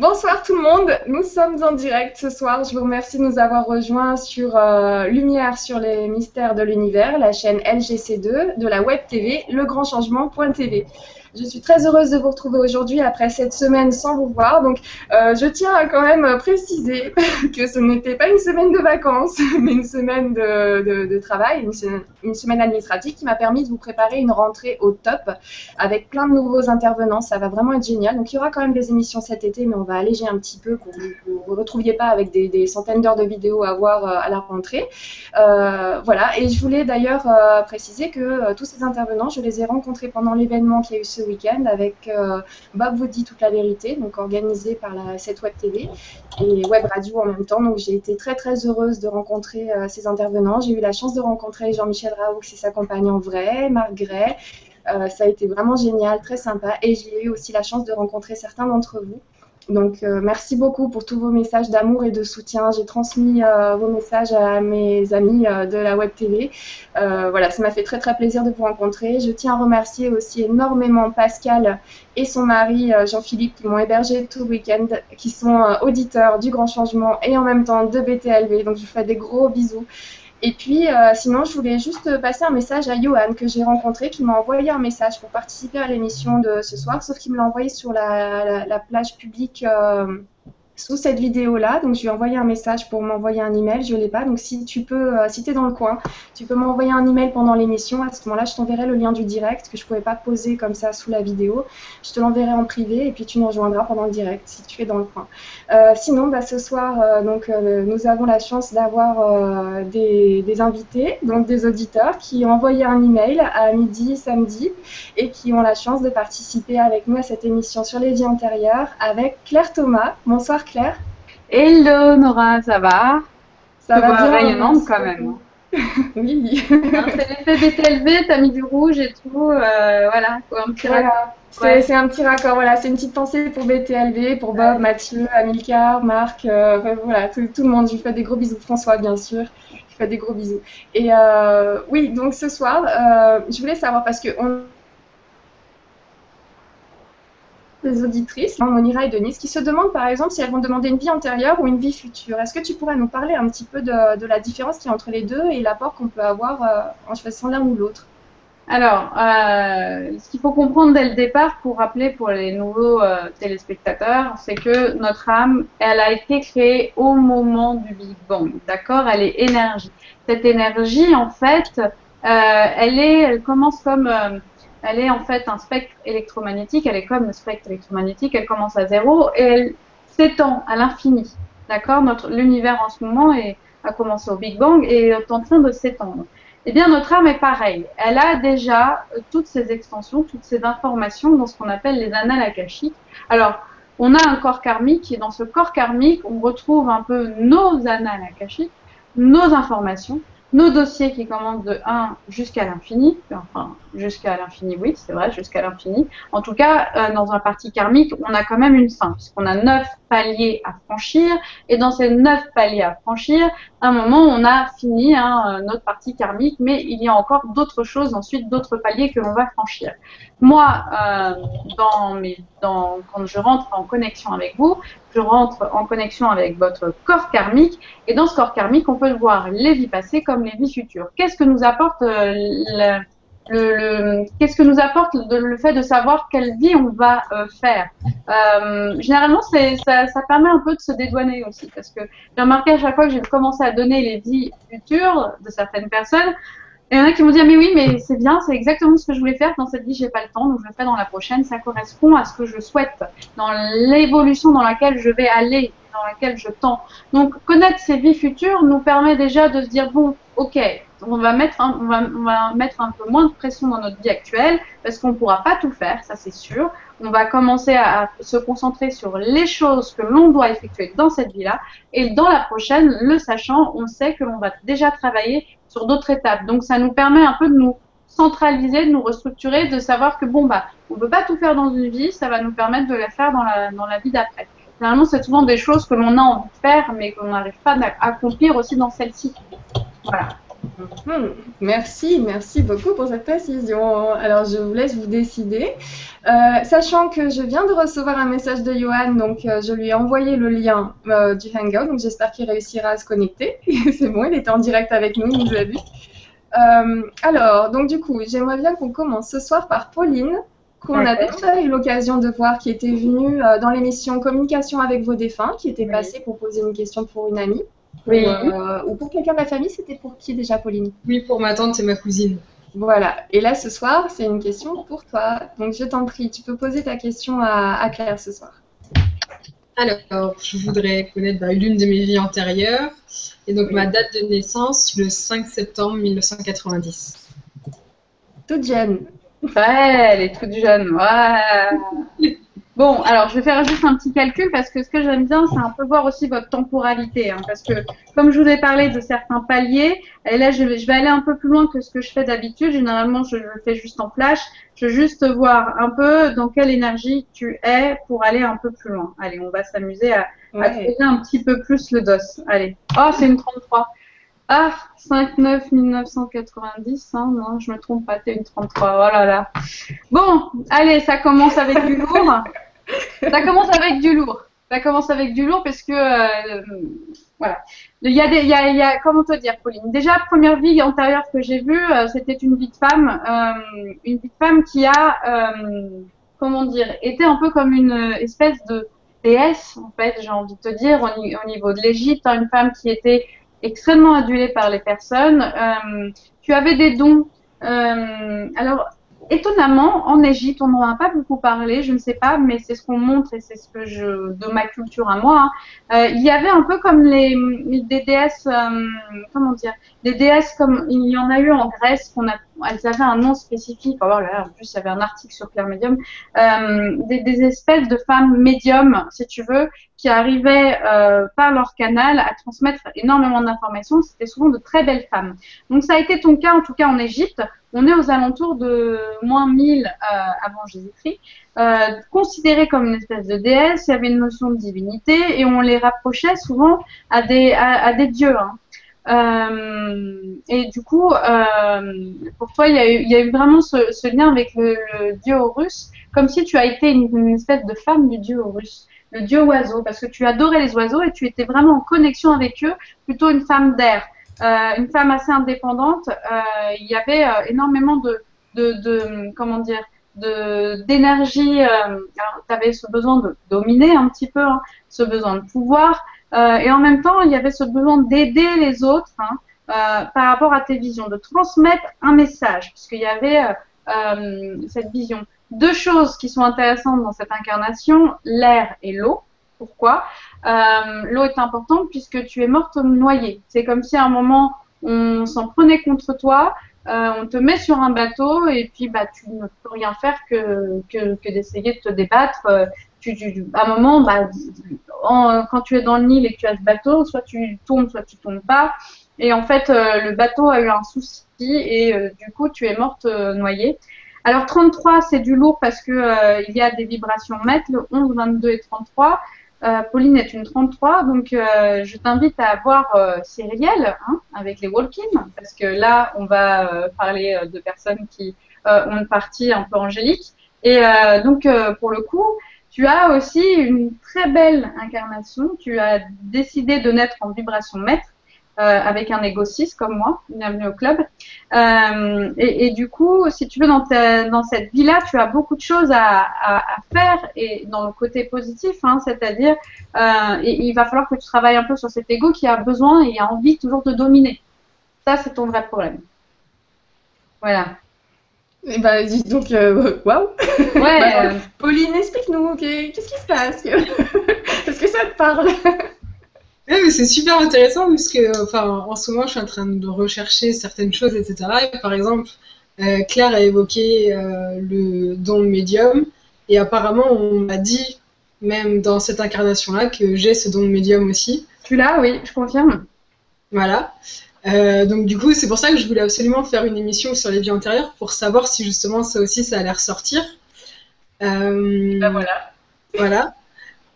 Bonsoir tout le monde, nous sommes en direct ce soir. Je vous remercie de nous avoir rejoints sur euh, Lumière sur les mystères de l'univers, la chaîne LGC2 de la web TV, legrandchangement.tv. Je suis très heureuse de vous retrouver aujourd'hui après cette semaine sans vous voir. Donc, euh, je tiens à quand même préciser que ce n'était pas une semaine de vacances, mais une semaine de, travail, une semaine, administrative qui m'a permis de vous préparer une rentrée au top avec plein de nouveaux intervenants. Ça va vraiment être génial. Donc, il y aura quand même des émissions cet été, mais on va alléger un petit peu pour que vous ne vous retrouviez pas avec des, centaines d'heures de vidéos à voir euh, à la rentrée. Euh, voilà. Et je voulais d'ailleurs préciser que tous ces intervenants, je les ai rencontrés pendant l'événement qui a eu ce week-end avec euh, Bob vous dit toute la vérité, donc organisé par la, cette web TV et web radio en même temps. Donc j'ai été très très heureuse de rencontrer euh, ces intervenants. J'ai eu la chance de rencontrer Jean-Michel Raoult et sa compagne en vrai, Marc Gray. Euh, ça a été vraiment génial, très sympa. Et j'ai eu aussi la chance de rencontrer certains d'entre vous. Donc, euh, merci beaucoup pour tous vos messages d'amour et de soutien. J'ai transmis euh, vos messages à mes amis euh, de la Web TV. voilà, ça m'a fait très très plaisir de vous rencontrer. Je tiens à remercier aussi énormément Pascal et son mari Jean-Philippe qui m'ont hébergé tout le week-end, qui sont auditeurs du Grand Changement et en même temps de BTLV. Donc, je vous fais des gros bisous. Et puis, euh, sinon, je voulais juste passer un message à Johan que j'ai rencontré, qui m'a envoyé un message pour participer à l'émission de ce soir, sauf qu'il me l'a envoyé sur la, la, plage publique euh, sous cette vidéo-là. Donc, je lui ai envoyé un message pour m'envoyer un email. Je ne l'ai pas. Donc, si tu peux, euh, si tu es dans le coin, tu peux m'envoyer un email pendant l'émission. À ce moment-là, je t'enverrai le lien du direct que je ne pouvais pas poser comme ça sous la vidéo. Je te l'enverrai en privé et puis tu nous rejoindras pendant le direct si tu es dans le coin. Euh, sinon, bah, ce soir, euh, donc, nous avons la chance d'avoir des, des, invités, donc des auditeurs qui ont envoyé un email à midi, samedi et qui ont la chance de participer avec nous à cette émission sur les vies antérieures avec Claire Thomas. Bonsoir Claire. Hello Nora, ça va? Ça va bien. rayonnante quand même. Oui. C'est l'effet BTLV, t'as mis du rouge et tout, euh, voilà, un petit raccord. C'est un petit raccord, voilà, c'est une petite pensée pour BTLV, pour Bob, Mathieu, Amilcar, Marc, euh, voilà, tout, le monde. Je lui fais des gros bisous, François, bien sûr. Je fais des gros bisous. Et euh, oui, donc ce soir, je voulais savoir, parce que on des auditrices, Monira et Denise, qui se demandent par exemple si elles vont demander une vie antérieure ou une vie future. Est-ce que tu pourrais nous parler un petit peu de, la différence qu'il y a entre les deux et l'apport qu'on peut avoir euh, en choisissant l'un ou l'autre? Alors, euh, ce qu'il faut comprendre dès le départ pour rappeler pour les nouveaux euh, téléspectateurs, c'est que notre âme, elle a été créée au moment du Big Bang, d'accord? Elle est énergie. Cette énergie, en fait, elle est, elle commence comme elle est en fait un spectre électromagnétique, elle est comme le spectre électromagnétique, elle commence à zéro et elle s'étend à l'infini. D'accord? Notre L'univers en ce moment est, a commencé au Big Bang et est en train de s'étendre. Eh bien, notre âme est pareille. Elle a déjà euh, toutes ces extensions, toutes ces informations dans ce qu'on appelle les annales akashiques. Alors, on a un corps karmique et dans ce corps karmique, on retrouve un peu nos annales akashiques, nos informations, nos dossiers qui commencent de 1 jusqu'à l'infini, enfin jusqu'à l'infini, oui, c'est vrai, jusqu'à l'infini. En tout cas, euh, dans un parti karmique, on a quand même une fin, puisqu'on a neuf paliers à franchir, et dans ces neuf paliers à franchir, à un moment, on a fini hein, notre partie karmique, mais il y a encore d'autres choses, ensuite d'autres paliers que l'on va franchir. Moi, euh, dans mes, dans, quand je rentre en connexion avec vous, je rentre en connexion avec votre corps karmique, et dans ce corps karmique, on peut voir les vies passées comme les vies futures. Qu'est-ce que nous apporte euh, le, le, qu'est-ce que nous apporte le fait de savoir quelle vie on va euh, faire. Euh, Généralement, c'est, ça, ça, permet un peu de se dédouaner aussi, parce que j'ai remarqué à chaque fois que j'ai commencé à donner les vies futures de certaines personnes, il y en a qui m'ont dit ah, mais oui mais c'est bien c'est exactement ce que je voulais faire. Dans cette vie j'ai pas le temps donc je le fais dans la prochaine. Ça correspond à ce que je souhaite dans l'évolution dans laquelle je vais aller dans laquelle je tends donc connaître ces vies futures nous permet déjà de se dire bon ok on va mettre un, on va, on va mettre un peu moins de pression dans notre vie actuelle parce qu'on pourra pas tout faire ça c'est sûr on va commencer à, se concentrer sur les choses que l'on doit effectuer dans cette vie-là. Et dans la prochaine, le sachant, on sait que l'on va déjà travailler sur d'autres étapes. Donc ça nous permet un peu de nous centraliser, de nous restructurer, de savoir que bon bah on peut pas tout faire dans une vie, ça va nous permettre de la faire dans la, dans la vie d'après. Généralement, c'est souvent des choses que l'on a envie de faire, mais qu'on n'arrive pas à accomplir aussi dans celle-ci. Voilà. Hmm, merci, merci beaucoup pour cette précision. Alors, je vous laisse vous décider. Euh, sachant que je viens de recevoir un message de Johan, donc euh, je lui ai envoyé le lien euh, du Hangout, donc j'espère qu'il réussira à se connecter. C'est bon, il était en direct avec nous, il nous a vu. alors, donc du coup, j'aimerais bien qu'on commence ce soir par Pauline, qu'on a déjà eu l'occasion de voir, qui était venue dans l'émission Communication avec vos défunts, qui était passée pour poser une question pour une amie. Oui. Euh, ou pour quelqu'un de la famille, c'était pour qui déjà, Pauline? Oui, pour ma tante et ma cousine. Voilà. Et là, ce soir, c'est une question pour toi. Donc, je t'en prie, tu peux poser ta question à, Claire ce soir. Alors, je voudrais connaître bah, l'une de mes vies antérieures. Et donc, ma date de naissance, le 5 septembre 1990. Toute jeune. Ouais, elle est toute jeune. Ouais. Bon, alors je vais faire juste un petit calcul parce que ce que j'aime bien, c'est un peu voir aussi votre temporalité. Hein, parce que comme je vous ai parlé de certains paliers, et là je vais, aller un peu plus loin que ce que je fais d'habitude. Généralement, je, le fais juste en flash. Je veux juste voir un peu dans quelle énergie tu es pour aller un peu plus loin. Allez, on va s'amuser à, ouais. un petit peu plus le dos. Allez. Oh, c'est une 33. Ah, 5-9 1990, hein, non, je me trompe pas, t'es une 33, oh là là. Bon, allez, ça commence avec du lourd. Ça commence avec du lourd. Ça commence avec du lourd parce que euh, voilà. Il y a comment te dire, Pauline? Déjà, première vie antérieure que j'ai vue, euh, c'était une vie de femme, euh, une vie de femme qui a, comment dire, été un peu comme une espèce de déesse en fait, j'ai envie de te dire, au, niveau de l'Égypte, hein, une femme qui était extrêmement adulée par les personnes. tu avais des dons. alors étonnamment, en Égypte, on n'en a pas beaucoup parlé, je ne sais pas, mais c'est ce qu'on montre et c'est ce que je, de ma culture à moi, hein. euh, il y avait un peu comme les, des déesses, euh, comment dire, des déesses comme il y en a eu en Grèce, qu'on a, elles avaient un nom spécifique. Oh là, en plus, il y avait un article sur Claire Medium, euh, des, espèces de femmes médiums, si tu veux, qui arrivaient euh, par leur canal à transmettre énormément d'informations. C'était souvent de très belles femmes. Donc ça a été ton cas, en tout cas en Égypte. On est aux alentours de moins 1000 euh, avant Jésus-Christ, considérées comme une espèce de déesse. Il y avait une notion de divinité et on les rapprochait souvent à des, à, des dieux. Hein. Euh, et du coup, euh, pour toi, il y, a eu, vraiment ce, lien avec le, dieu Horus, comme si tu as été une, espèce de femme du dieu Horus, le dieu oiseau, parce que tu adorais les oiseaux et tu étais vraiment en connexion avec eux, plutôt une femme d'air. Euh, une femme assez indépendante, il y avait énormément de, comment dire, d'énergie. tu avais ce besoin de dominer un petit peu, hein, ce besoin de pouvoir, et en même temps, il y avait ce besoin d'aider les autres hein, par rapport à tes visions, de transmettre un message, puisqu'il y avait cette vision. Deux choses qui sont intéressantes dans cette incarnation, l'air et l'eau. Pourquoi? Euh, L'eau est importante puisque tu es morte noyée. C'est comme si à un moment on s'en prenait contre toi, euh, on te met sur un bateau et puis bah tu ne peux rien faire que, que, d'essayer de te débattre. Euh, tu, à un moment, bah, quand tu es dans le Nil et que tu as ce bateau, soit tu tombes, soit tu tombes pas. Et en fait, le bateau a eu un souci et du coup, tu es morte noyée. Alors 33, c'est du lourd parce que il y a des vibrations mètres, le 11, 22 et 33. Euh, Pauline est une 33, donc euh, je t'invite à voir euh, Cyrielle hein, avec les walk parce que là, on va euh, parler de personnes qui ont une partie un peu angélique. Et donc, pour le coup, tu as aussi une très belle incarnation. Tu as décidé de naître en vibration maître. Euh, avec un ego 6 comme moi, bienvenue au club. Euh, et, du coup, si tu veux, dans, cette vie-là, tu as beaucoup de choses à, faire et dans le côté positif, hein, c'est-à-dire, euh, il va falloir que tu travailles un peu sur cet ego qui a besoin et a envie toujours de dominer. Ça, c'est ton vrai problème. Voilà. Eh ben, dis donc, waouh! Ouais. Bah, Pauline, explique-nous, qu'est-ce qui se passe? Est-ce que ça te parle? c'est super intéressant parce que, enfin, en ce moment, je suis en train de rechercher certaines choses, etc. par exemple, euh, Claire a évoqué euh, le don de médium, et apparemment, on m'a dit, même dans cette incarnation-là, que j'ai ce don de médium aussi. Tu l'as, oui, je confirme. Voilà. Euh, donc du coup, c'est pour ça que je voulais absolument faire une émission sur les vies antérieures pour savoir si justement ça aussi ça allait ressortir. Ben voilà. Voilà.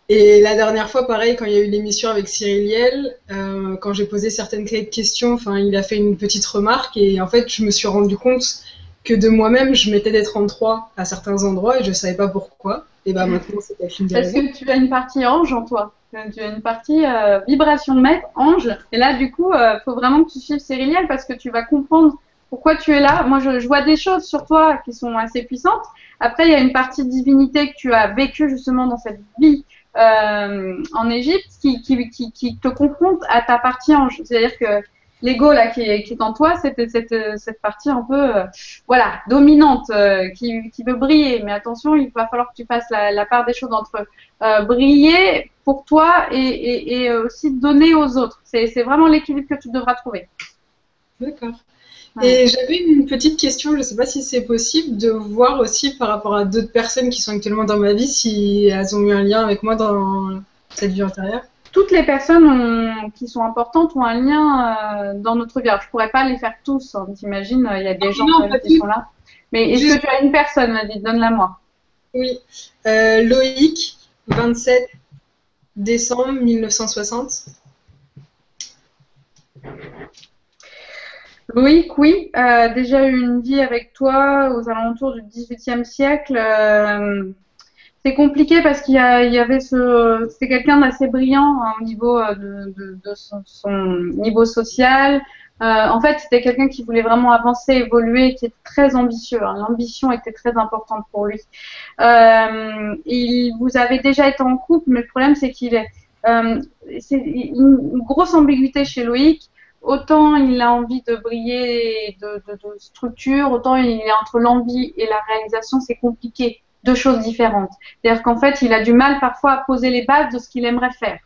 Et la dernière fois, pareil, quand il y a eu l'émission avec Cyril Liel, euh, quand j'ai posé certaines questions, enfin, il a fait une petite remarque et en fait, je me suis rendu compte que de moi-même, je mettais des 33 à certains endroits et je savais pas pourquoi. Et bah maintenant, c'est la fin Parce que tu as une partie ange en toi. Tu as une partie euh, vibration maître, ange. Et là, du coup, il euh, faut vraiment que tu suives Cyriliel parce que tu vas comprendre pourquoi tu es là. Moi, je, vois des choses sur toi qui sont assez puissantes. Après, il y a une partie divinité que tu as vécue justement dans cette vie euh, en Égypte qui, qui, qui, qui, te confronte à ta partie ange. C'est-à-dire que l'ego là qui est, qui est en toi, c'est cette, cette partie un peu euh, voilà dominante euh, qui, qui veut briller. Mais attention, il va falloir que tu fasses la, la part des choses entre euh, briller pour toi et, et, et, aussi donner aux autres. C'est vraiment l'équilibre que tu devras trouver. D'accord. Et j'avais une petite question, je ne sais pas si c'est possible de voir aussi par rapport à d'autres personnes qui sont actuellement dans ma vie si elles ont eu un lien avec moi dans cette vie antérieure toutes les personnes qui sont importantes ont un lien euh, dans notre vie. Alors, je pourrais pas les faire tous. Hein. T'imagines, il y a des gens qui sont là. Mais est-ce que tu as une personne, vas-y, donne-la moi. Oui. Euh, Loïc, 27 décembre 1960. Loïc, oui, euh, déjà eu une vie avec toi aux alentours du XVIIIe siècle. C'est compliqué parce qu'il y, avait ce, c'était quelqu'un d'assez brillant hein, au niveau euh, de, son, niveau social. Euh, en fait, c'était quelqu'un qui voulait vraiment avancer, évoluer, qui était très ambitieux. Hein. L'ambition était très importante pour lui. Euh, il, vous avez déjà été en couple, mais le problème c'est qu'il est, c'est une grosse ambiguïté chez Loïc. Autant il a envie de briller de structure, autant il est entre l'envie et la réalisation, c'est compliqué deux choses différentes. C'est-à-dire qu'en fait, il a du mal parfois à poser les bases de ce qu'il aimerait faire.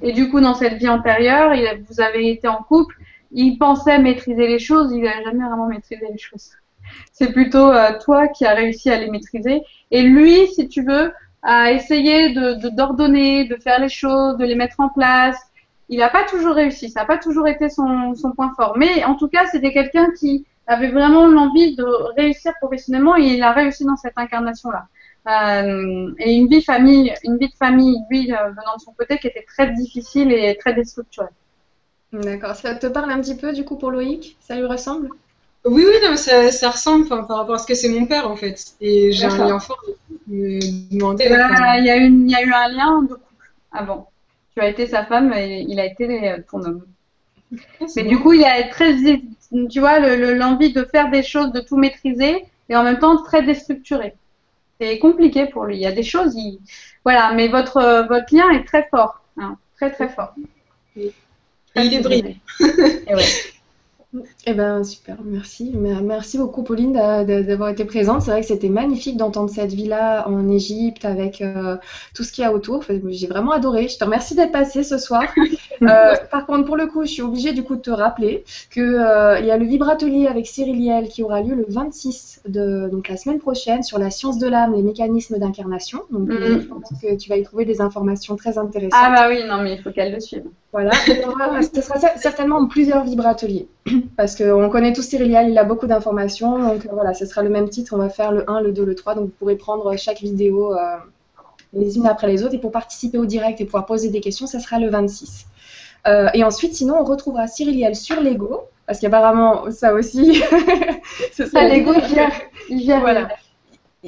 Et du coup, dans cette vie antérieure, il, vous avez été en couple, il pensait maîtriser les choses, il n'a jamais vraiment maîtrisé les choses. C'est plutôt euh, toi qui as réussi à les maîtriser. Et lui, si tu veux, a essayé de d'ordonner, de, faire les choses, de les mettre en place. Il n'a pas toujours réussi, ça n'a pas toujours été son, son point fort. Mais en tout cas, c'était quelqu'un qui avait vraiment l'envie de réussir professionnellement et il a réussi dans cette incarnation-là. Euh, et une vie famille, une vie de famille, lui euh, venant de son côté, qui était très difficile et très déstructurée. D'accord. Ça te parle un petit peu du coup pour Loïc? Ça lui ressemble? Oui, oui, non, ça, ça ressemble par rapport à ce que c'est mon père en fait. Et j'ai un lien fort. Il y, a eu un lien de couple avant. Tu as été sa femme et il a été ton homme. Mais du coup, il y a très tu vois, l'envie de faire des choses, de tout maîtriser, et en même temps très déstructuré. C'est compliqué pour lui. Il y a des choses, voilà, mais votre, votre lien est très fort, hein, très très fort. il est brillant. Eh ben super, merci. Merci beaucoup Pauline d'avoir été présente. C'est vrai que c'était magnifique d'entendre cette vie-là en Égypte avec euh, tout ce qu'il y a autour. J'ai vraiment adoré. Je te remercie d'être passée ce soir. Euh, par contre, pour le coup, je suis obligée du coup de te rappeler qu'il euh, y a le vibratelier avec Cyril Liel qui aura lieu le 26 de donc la semaine prochaine sur la science de l'âme, les mécanismes d'incarnation. Donc mm-hmm. je pense que tu vas y trouver des informations très intéressantes. Ah bah oui, non mais il faut qu'elle le suive. Voilà. ce sera certainement plusieurs vibrateliers parce qu'on connaît tous Cyrilial, il a beaucoup d'informations. Donc euh, voilà, ce sera le même titre. On va faire le 1, le 2, le 3. Donc vous pourrez prendre chaque vidéo euh, les unes après les autres. Et pour participer au direct et pouvoir poser des questions, ça sera le 26. Euh, et ensuite, sinon, on retrouvera Cyrilial sur Lego. Parce qu'apparemment, ça aussi. ce sera Lego il gère, voilà.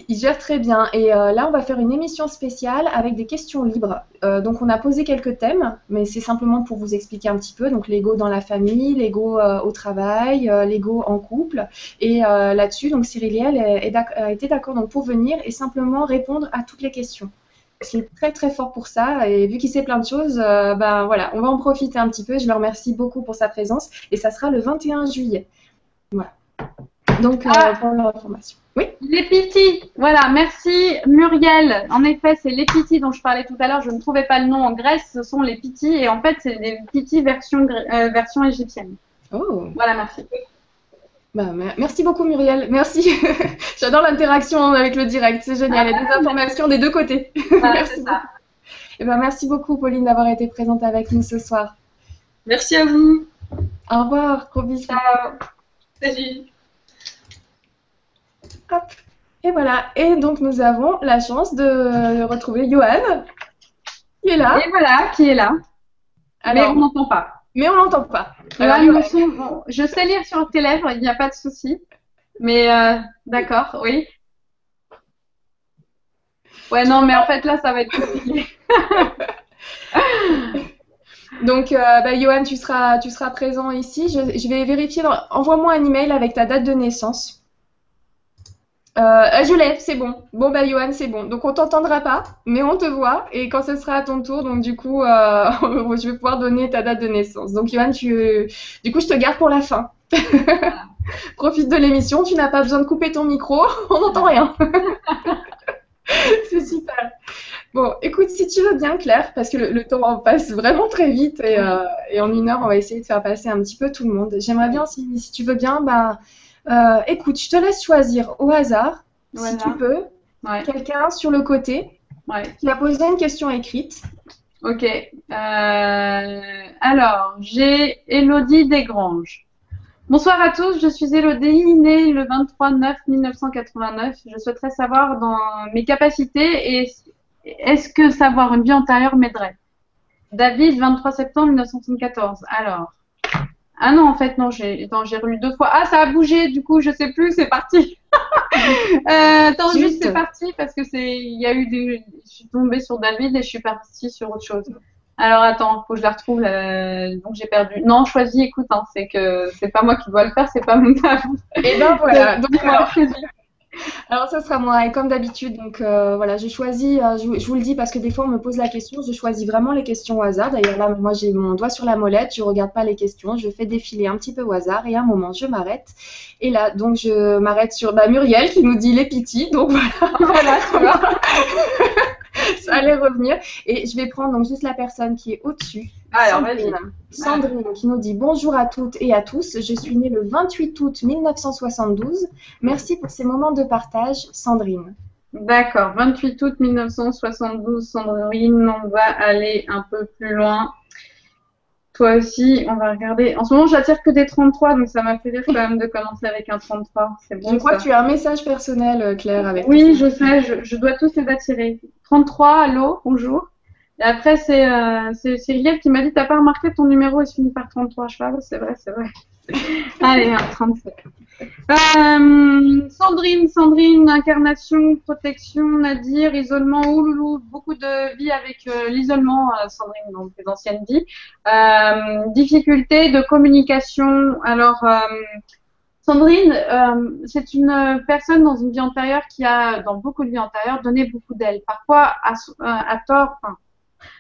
Il gère très bien. Et euh, là, on va faire une émission spéciale avec des questions libres. Euh, donc, on a posé quelques thèmes, mais c'est simplement pour vous expliquer un petit peu. Donc, l'ego dans la famille, l'ego euh, au travail, l'ego en couple. Et là-dessus, donc Cyril a été d'accord donc pour venir et simplement répondre à toutes les questions. Il est très très fort pour ça et vu qu'il sait plein de choses, ben voilà, on va en profiter un petit peu. Je le remercie beaucoup pour sa présence et ça sera le 21 juillet. Voilà. Donc, ah. pour l'information. Oui. Les Piti. Voilà, merci Muriel. En effet, c'est les Piti dont je parlais tout à l'heure. Je ne trouvais pas le nom en Grèce. Ce sont les Piti et en fait, c'est les Piti version, euh, version égyptienne. Oh. Voilà, merci. Bah, merci beaucoup Muriel, merci. J'adore l'interaction avec le direct, c'est génial. Il y a des informations des deux côtés. merci. Ça. Et eh ben, merci beaucoup Pauline d'avoir été présente avec nous ce soir. Merci à vous. Au revoir, gros Ciao. Salut. Hop Et voilà. Et donc, nous avons la chance de retrouver Johan, qui est là. Et voilà, qui est là. mais on n'entend pas. Mais on n'entend pas. je sais lire sur tes lèvres, il n'y a pas de souci. Mais euh, d'accord, oui. Ouais, non, mais en fait, là, ça va être compliqué. Donc, euh, bah, Johan, tu seras, tu seras présent ici. Je, vais vérifier. Envoie-moi un email avec ta date de naissance. Euh, je l'ai, c'est bon. Bon, bah, Johan, c'est bon. Donc, on t'entendra pas, mais on te voit. Et quand ce sera à ton tour, donc, du coup, euh, je vais pouvoir donner ta date de naissance. Donc, Johan, tu, du coup, je te garde pour la fin. Profite de l'émission. Tu n'as pas besoin de couper ton micro. on n'entend rien. c'est super. Bon, écoute, si tu veux bien, Claire, parce que le, temps passe vraiment très vite euh, et, en une heure, on va essayer de faire passer un petit peu tout le monde. J'aimerais bien, si, si, tu veux bien, bah, euh, écoute, je te laisse choisir au hasard, si tu peux, quelqu'un sur le côté qui a posé une question écrite. Ok. Euh, alors, j'ai Elodie Desgranges. Bonsoir à tous, je suis Elodie, née le 23 9 1989. Je souhaiterais savoir dans mes capacités et est-ce que savoir une vie antérieure m'aiderait? David, 23 septembre 1974. Alors, ah non, en fait, non, j'ai relu deux fois. Ah, ça a bougé, du coup, je sais plus, c'est parti. euh, attends, juste, c'est parti parce que c'est, il y a eu des, je suis tombée sur David et je suis partie sur autre chose. Alors attends, faut que je la retrouve. Euh, donc j'ai perdu. Non, choisis, écoute, hein, c'est que c'est pas moi qui dois le faire, c'est pas mon taf. Et ben voilà. donc choisis. Alors ça sera moi, comme d'habitude. Donc euh, voilà, j'ai choisi, euh, je, vous le dis parce que des fois on me pose la question, je choisis vraiment les questions au hasard. D'ailleurs là, moi j'ai mon doigt sur la molette, je regarde pas les questions, je fais défiler un petit peu au hasard et à un moment je m'arrête. Et là, donc je m'arrête sur bah, Muriel qui nous dit les piti. Donc voilà, voilà ça allait revenir. Et je vais prendre donc juste la personne qui est au-dessus. Alors, Sandrine. Sandrine qui nous dit bonjour à toutes et à tous. Je suis née le 28 août 1972. Merci pour ces moments de partage, Sandrine. D'accord, 28 août 1972, Sandrine. On va aller un peu plus loin. Toi aussi, on va regarder. En ce moment, j'attire que des 33, donc ça m'a fait rire quand même de commencer avec un 33. C'est bon. Je crois que tu as un message personnel, euh, Claire, avec Oui, je sais, je, dois tous les attirer. 33, allô, bonjour. Et après, c'est euh, Cyril qui m'a dit T'as pas remarqué ton numéro est fini par 33 Je fais ah C'est vrai, c'est vrai. Allez, 37. Euh, Sandrine, Sandrine, incarnation, protection, Nadir, isolement, ouloulou, beaucoup de vie avec euh, l'isolement, euh, Sandrine, dans tes anciennes vies. Difficulté de communication. Alors, Sandrine, c'est une personne dans une vie antérieure qui a, dans beaucoup de vies antérieures, donné beaucoup d'elle. Parfois à, à tort, enfin,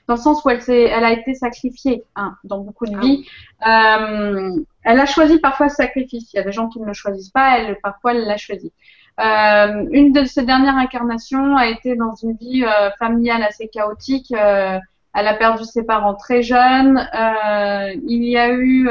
dans le sens où elle, elle a été sacrifiée hein, dans beaucoup de ah vies. Euh, elle a choisi parfois ce sacrifice. Il y a des gens qui ne le choisissent pas, elle, parfois elle l'a choisi. Euh, une de ses dernières incarnations a été dans une vie euh, familiale assez chaotique. Elle a perdu ses parents très jeunes. Il y a eu,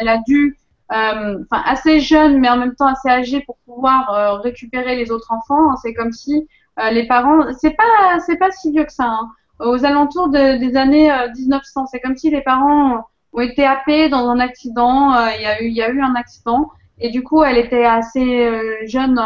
elle a dû, enfin assez jeune, mais en même temps assez âgée pour pouvoir récupérer les autres enfants. C'est comme si les parents, c'est pas, c'est pas si vieux que ça. Hein aux alentours des années 1900. Euh, C'est comme si les parents ont été happés dans un accident. Euh, il y a eu, il y a eu un accident et du coup, elle était assez euh, jeune,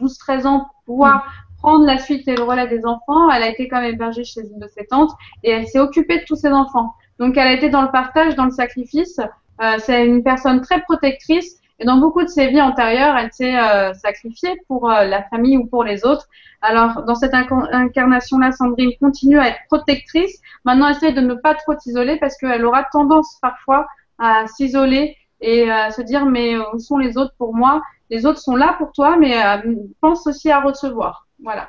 12-13 ans, pour pouvoir mm. prendre la suite et le relais des enfants. Elle a été quand même hébergée chez une de ses tantes et elle s'est occupée de tous ses enfants. Donc, elle a été dans le partage, dans le sacrifice. Euh, c'est une personne très protectrice et dans beaucoup de ses vies antérieures, elle s'est euh, sacrifiée pour euh, la famille ou pour les autres. Alors, dans cette incarnation-là, Sandrine continue à être protectrice. Maintenant, essaye de ne pas trop s'isoler parce qu'elle aura tendance parfois à s'isoler et à se dire mais où sont les autres pour moi? Les autres sont là pour toi, mais euh, pense aussi à recevoir. Voilà.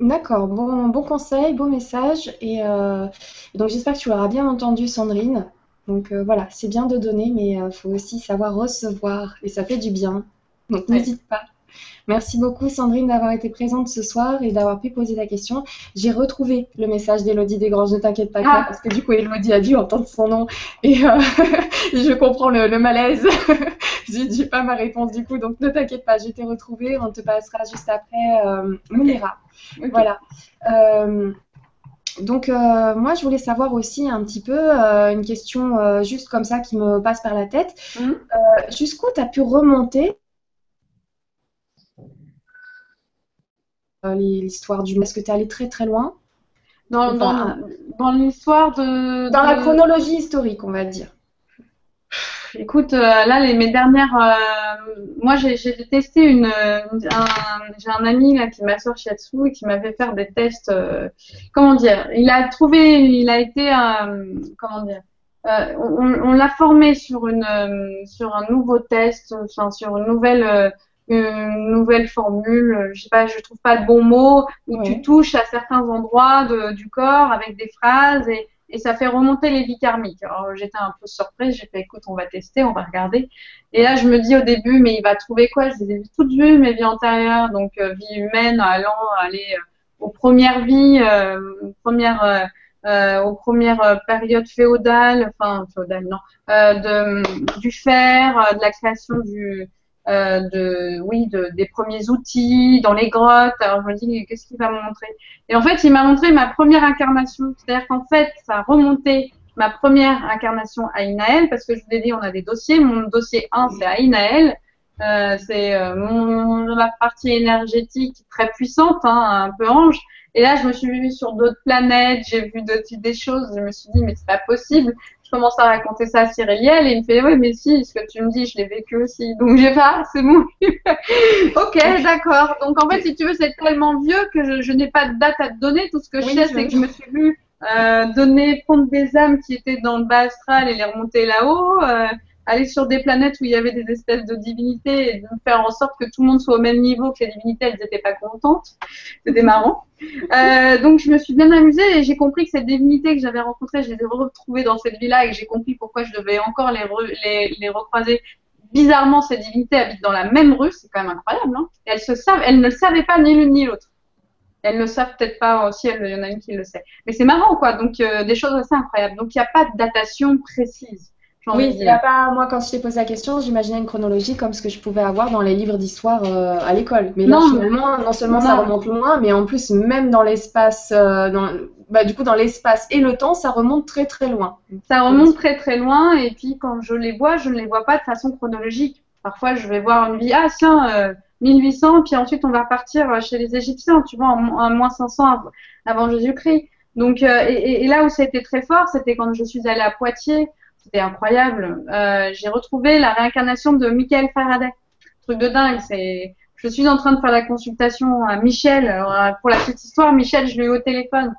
D'accord, bon, bon conseil, beau message. Et donc j'espère que tu l'auras bien entendu, Sandrine. Donc euh, voilà, c'est bien de donner, mais il euh, faut aussi savoir recevoir et ça fait du bien. Donc n'hésite pas. Merci beaucoup Sandrine d'avoir été présente ce soir et d'avoir pu poser la question. J'ai retrouvé le message d'Elodie Desgranges, ne t'inquiète pas ah. parce que du coup Elodie a dû entendre son nom et euh, je comprends le, malaise. J'ai pas ma réponse du coup, donc ne t'inquiète pas, je t'ai retrouvé, on te passera juste après euh, Voilà. Donc euh, moi, je voulais savoir aussi un petit peu euh, une question euh, juste comme ça qui me passe par la tête. Mmh. Jusqu'où tu as pu remonter l'histoire du. Est-ce que tu es allé très très loin? Dans, dans, dans l'histoire de. Dans la chronologie historique, on va dire. Écoute, euh, là, les, mes dernières. Euh, moi, j'ai testé une. J'ai un ami là qui m'a sorti shiatsu et qui m'a fait faire des tests. Euh, comment dire Il a trouvé. Il a été. comment dire On, on l'a formé sur une sur un nouveau test, enfin sur une nouvelle une nouvelle formule, je sais pas, je trouve pas le bon mot, où tu touches à certains endroits de, du corps avec des phrases et, et ça fait remonter les vies karmiques. Alors j'étais un peu surprise, j'ai fait écoute, on va tester, on va regarder. Et là je me dis au début, mais il va trouver quoi? Je les ai toutes vues, mes vies antérieures, donc euh, vie humaine, allant aller euh, aux premières vies, euh, aux premières périodes féodales, enfin féodales non, du fer, de la création du euh, de, oui, de, des premiers outils dans les grottes. Alors je me dis, qu'est-ce qu'il va me montrer? Et en fait, il m'a montré ma première incarnation. C'est-à-dire qu'en fait, ça a remonté ma première incarnation à Inaël, parce que je vous ai dit, on a des dossiers. Mon dossier 1, c'est à Inaël. Euh, c'est euh, la partie énergétique très puissante, hein, un peu ange. Et là, je me suis vue sur d'autres planètes, j'ai vu des choses, je me suis dit, mais c'est pas possible commence à raconter ça à Cyrielle et il me fait oui mais si ce que tu me dis je l'ai vécu aussi. Donc j'ai pas c'est bon. Ok d'accord. Donc en fait si tu veux c'est tellement vieux que je, n'ai pas de date à te donner. Tout ce que je sais c'est que je me suis vu euh, donner prendre des âmes qui étaient dans le bas astral et les remonter là-haut euh, aller sur des planètes où il y avait des espèces de divinités et de faire en sorte que tout le monde soit au même niveau, que les divinités, elles n'étaient pas contentes. C'était marrant. Euh, donc je me suis bien amusée et j'ai compris que ces divinités que j'avais rencontrées, je les ai retrouvées dans cette vie-là et j'ai compris pourquoi je devais encore les, les, les recroiser. Bizarrement, ces divinités habitent dans la même rue, c'est quand même incroyable. Hein elles, se savent, elles ne le savaient pas ni l'une ni l'autre. Elles ne le savent peut-être pas aussi, il y en a une qui le sait. Mais c'est marrant, quoi. Donc, euh, des choses assez incroyables. Donc, il n'y a pas de datation précise. Oui, il a pas, moi quand je t'ai posé la question, j'imaginais une chronologie comme ce que je pouvais avoir dans les livres d'histoire euh, à l'école. Mais là, finalement, non seulement ça remonte loin, mais en plus, même dans l'espace, euh, dans, bah, du coup, dans l'espace et le temps, ça remonte très très loin. Ça remonte très très loin, et puis quand je les vois, je ne les vois pas de façon chronologique. Parfois, je vais voir une vie, ah tiens, 1800, euh, puis ensuite on va partir chez les Égyptiens, tu vois, en, moins 500 avant Jésus-Christ. Donc, et, et, là où ça a été très fort, c'était quand je suis allée à Poitiers c'était incroyable. Euh, j'ai retrouvé la réincarnation de Michael Faraday. Truc de dingue. C'est, je suis en train de faire la consultation à Michel. Euh, pour la petite histoire, Michel, je l'ai eu au téléphone.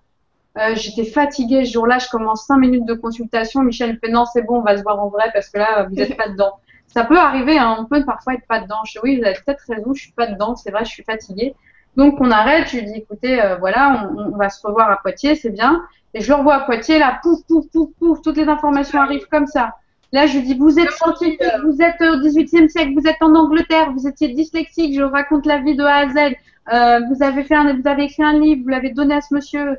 Euh, j'étais fatiguée ce jour-là. Je commence cinq minutes de consultation. Michel me fait non, c'est bon, on va se voir en vrai parce que là, vous n'êtes pas dedans. Ça peut arriver, hein, on peut parfois être pas dedans. Je dis oui, vous avez peut-être raison, je suis pas dedans. C'est vrai, je suis fatiguée. Donc on arrête. Je lui dis écoutez, voilà, on, on, va se revoir à Poitiers, c'est bien. Et je le revois à Poitiers, là, pouf, pouf, pouf, pouf, toutes les informations arrivent comme ça. Là, je lui dis, vous êtes scientifique, vous êtes au XVIIIe siècle, vous êtes en Angleterre, vous étiez dyslexique, je raconte la vie de A à Z. Euh, vous avez fait un, vous avez écrit un livre, vous l'avez donné à ce monsieur.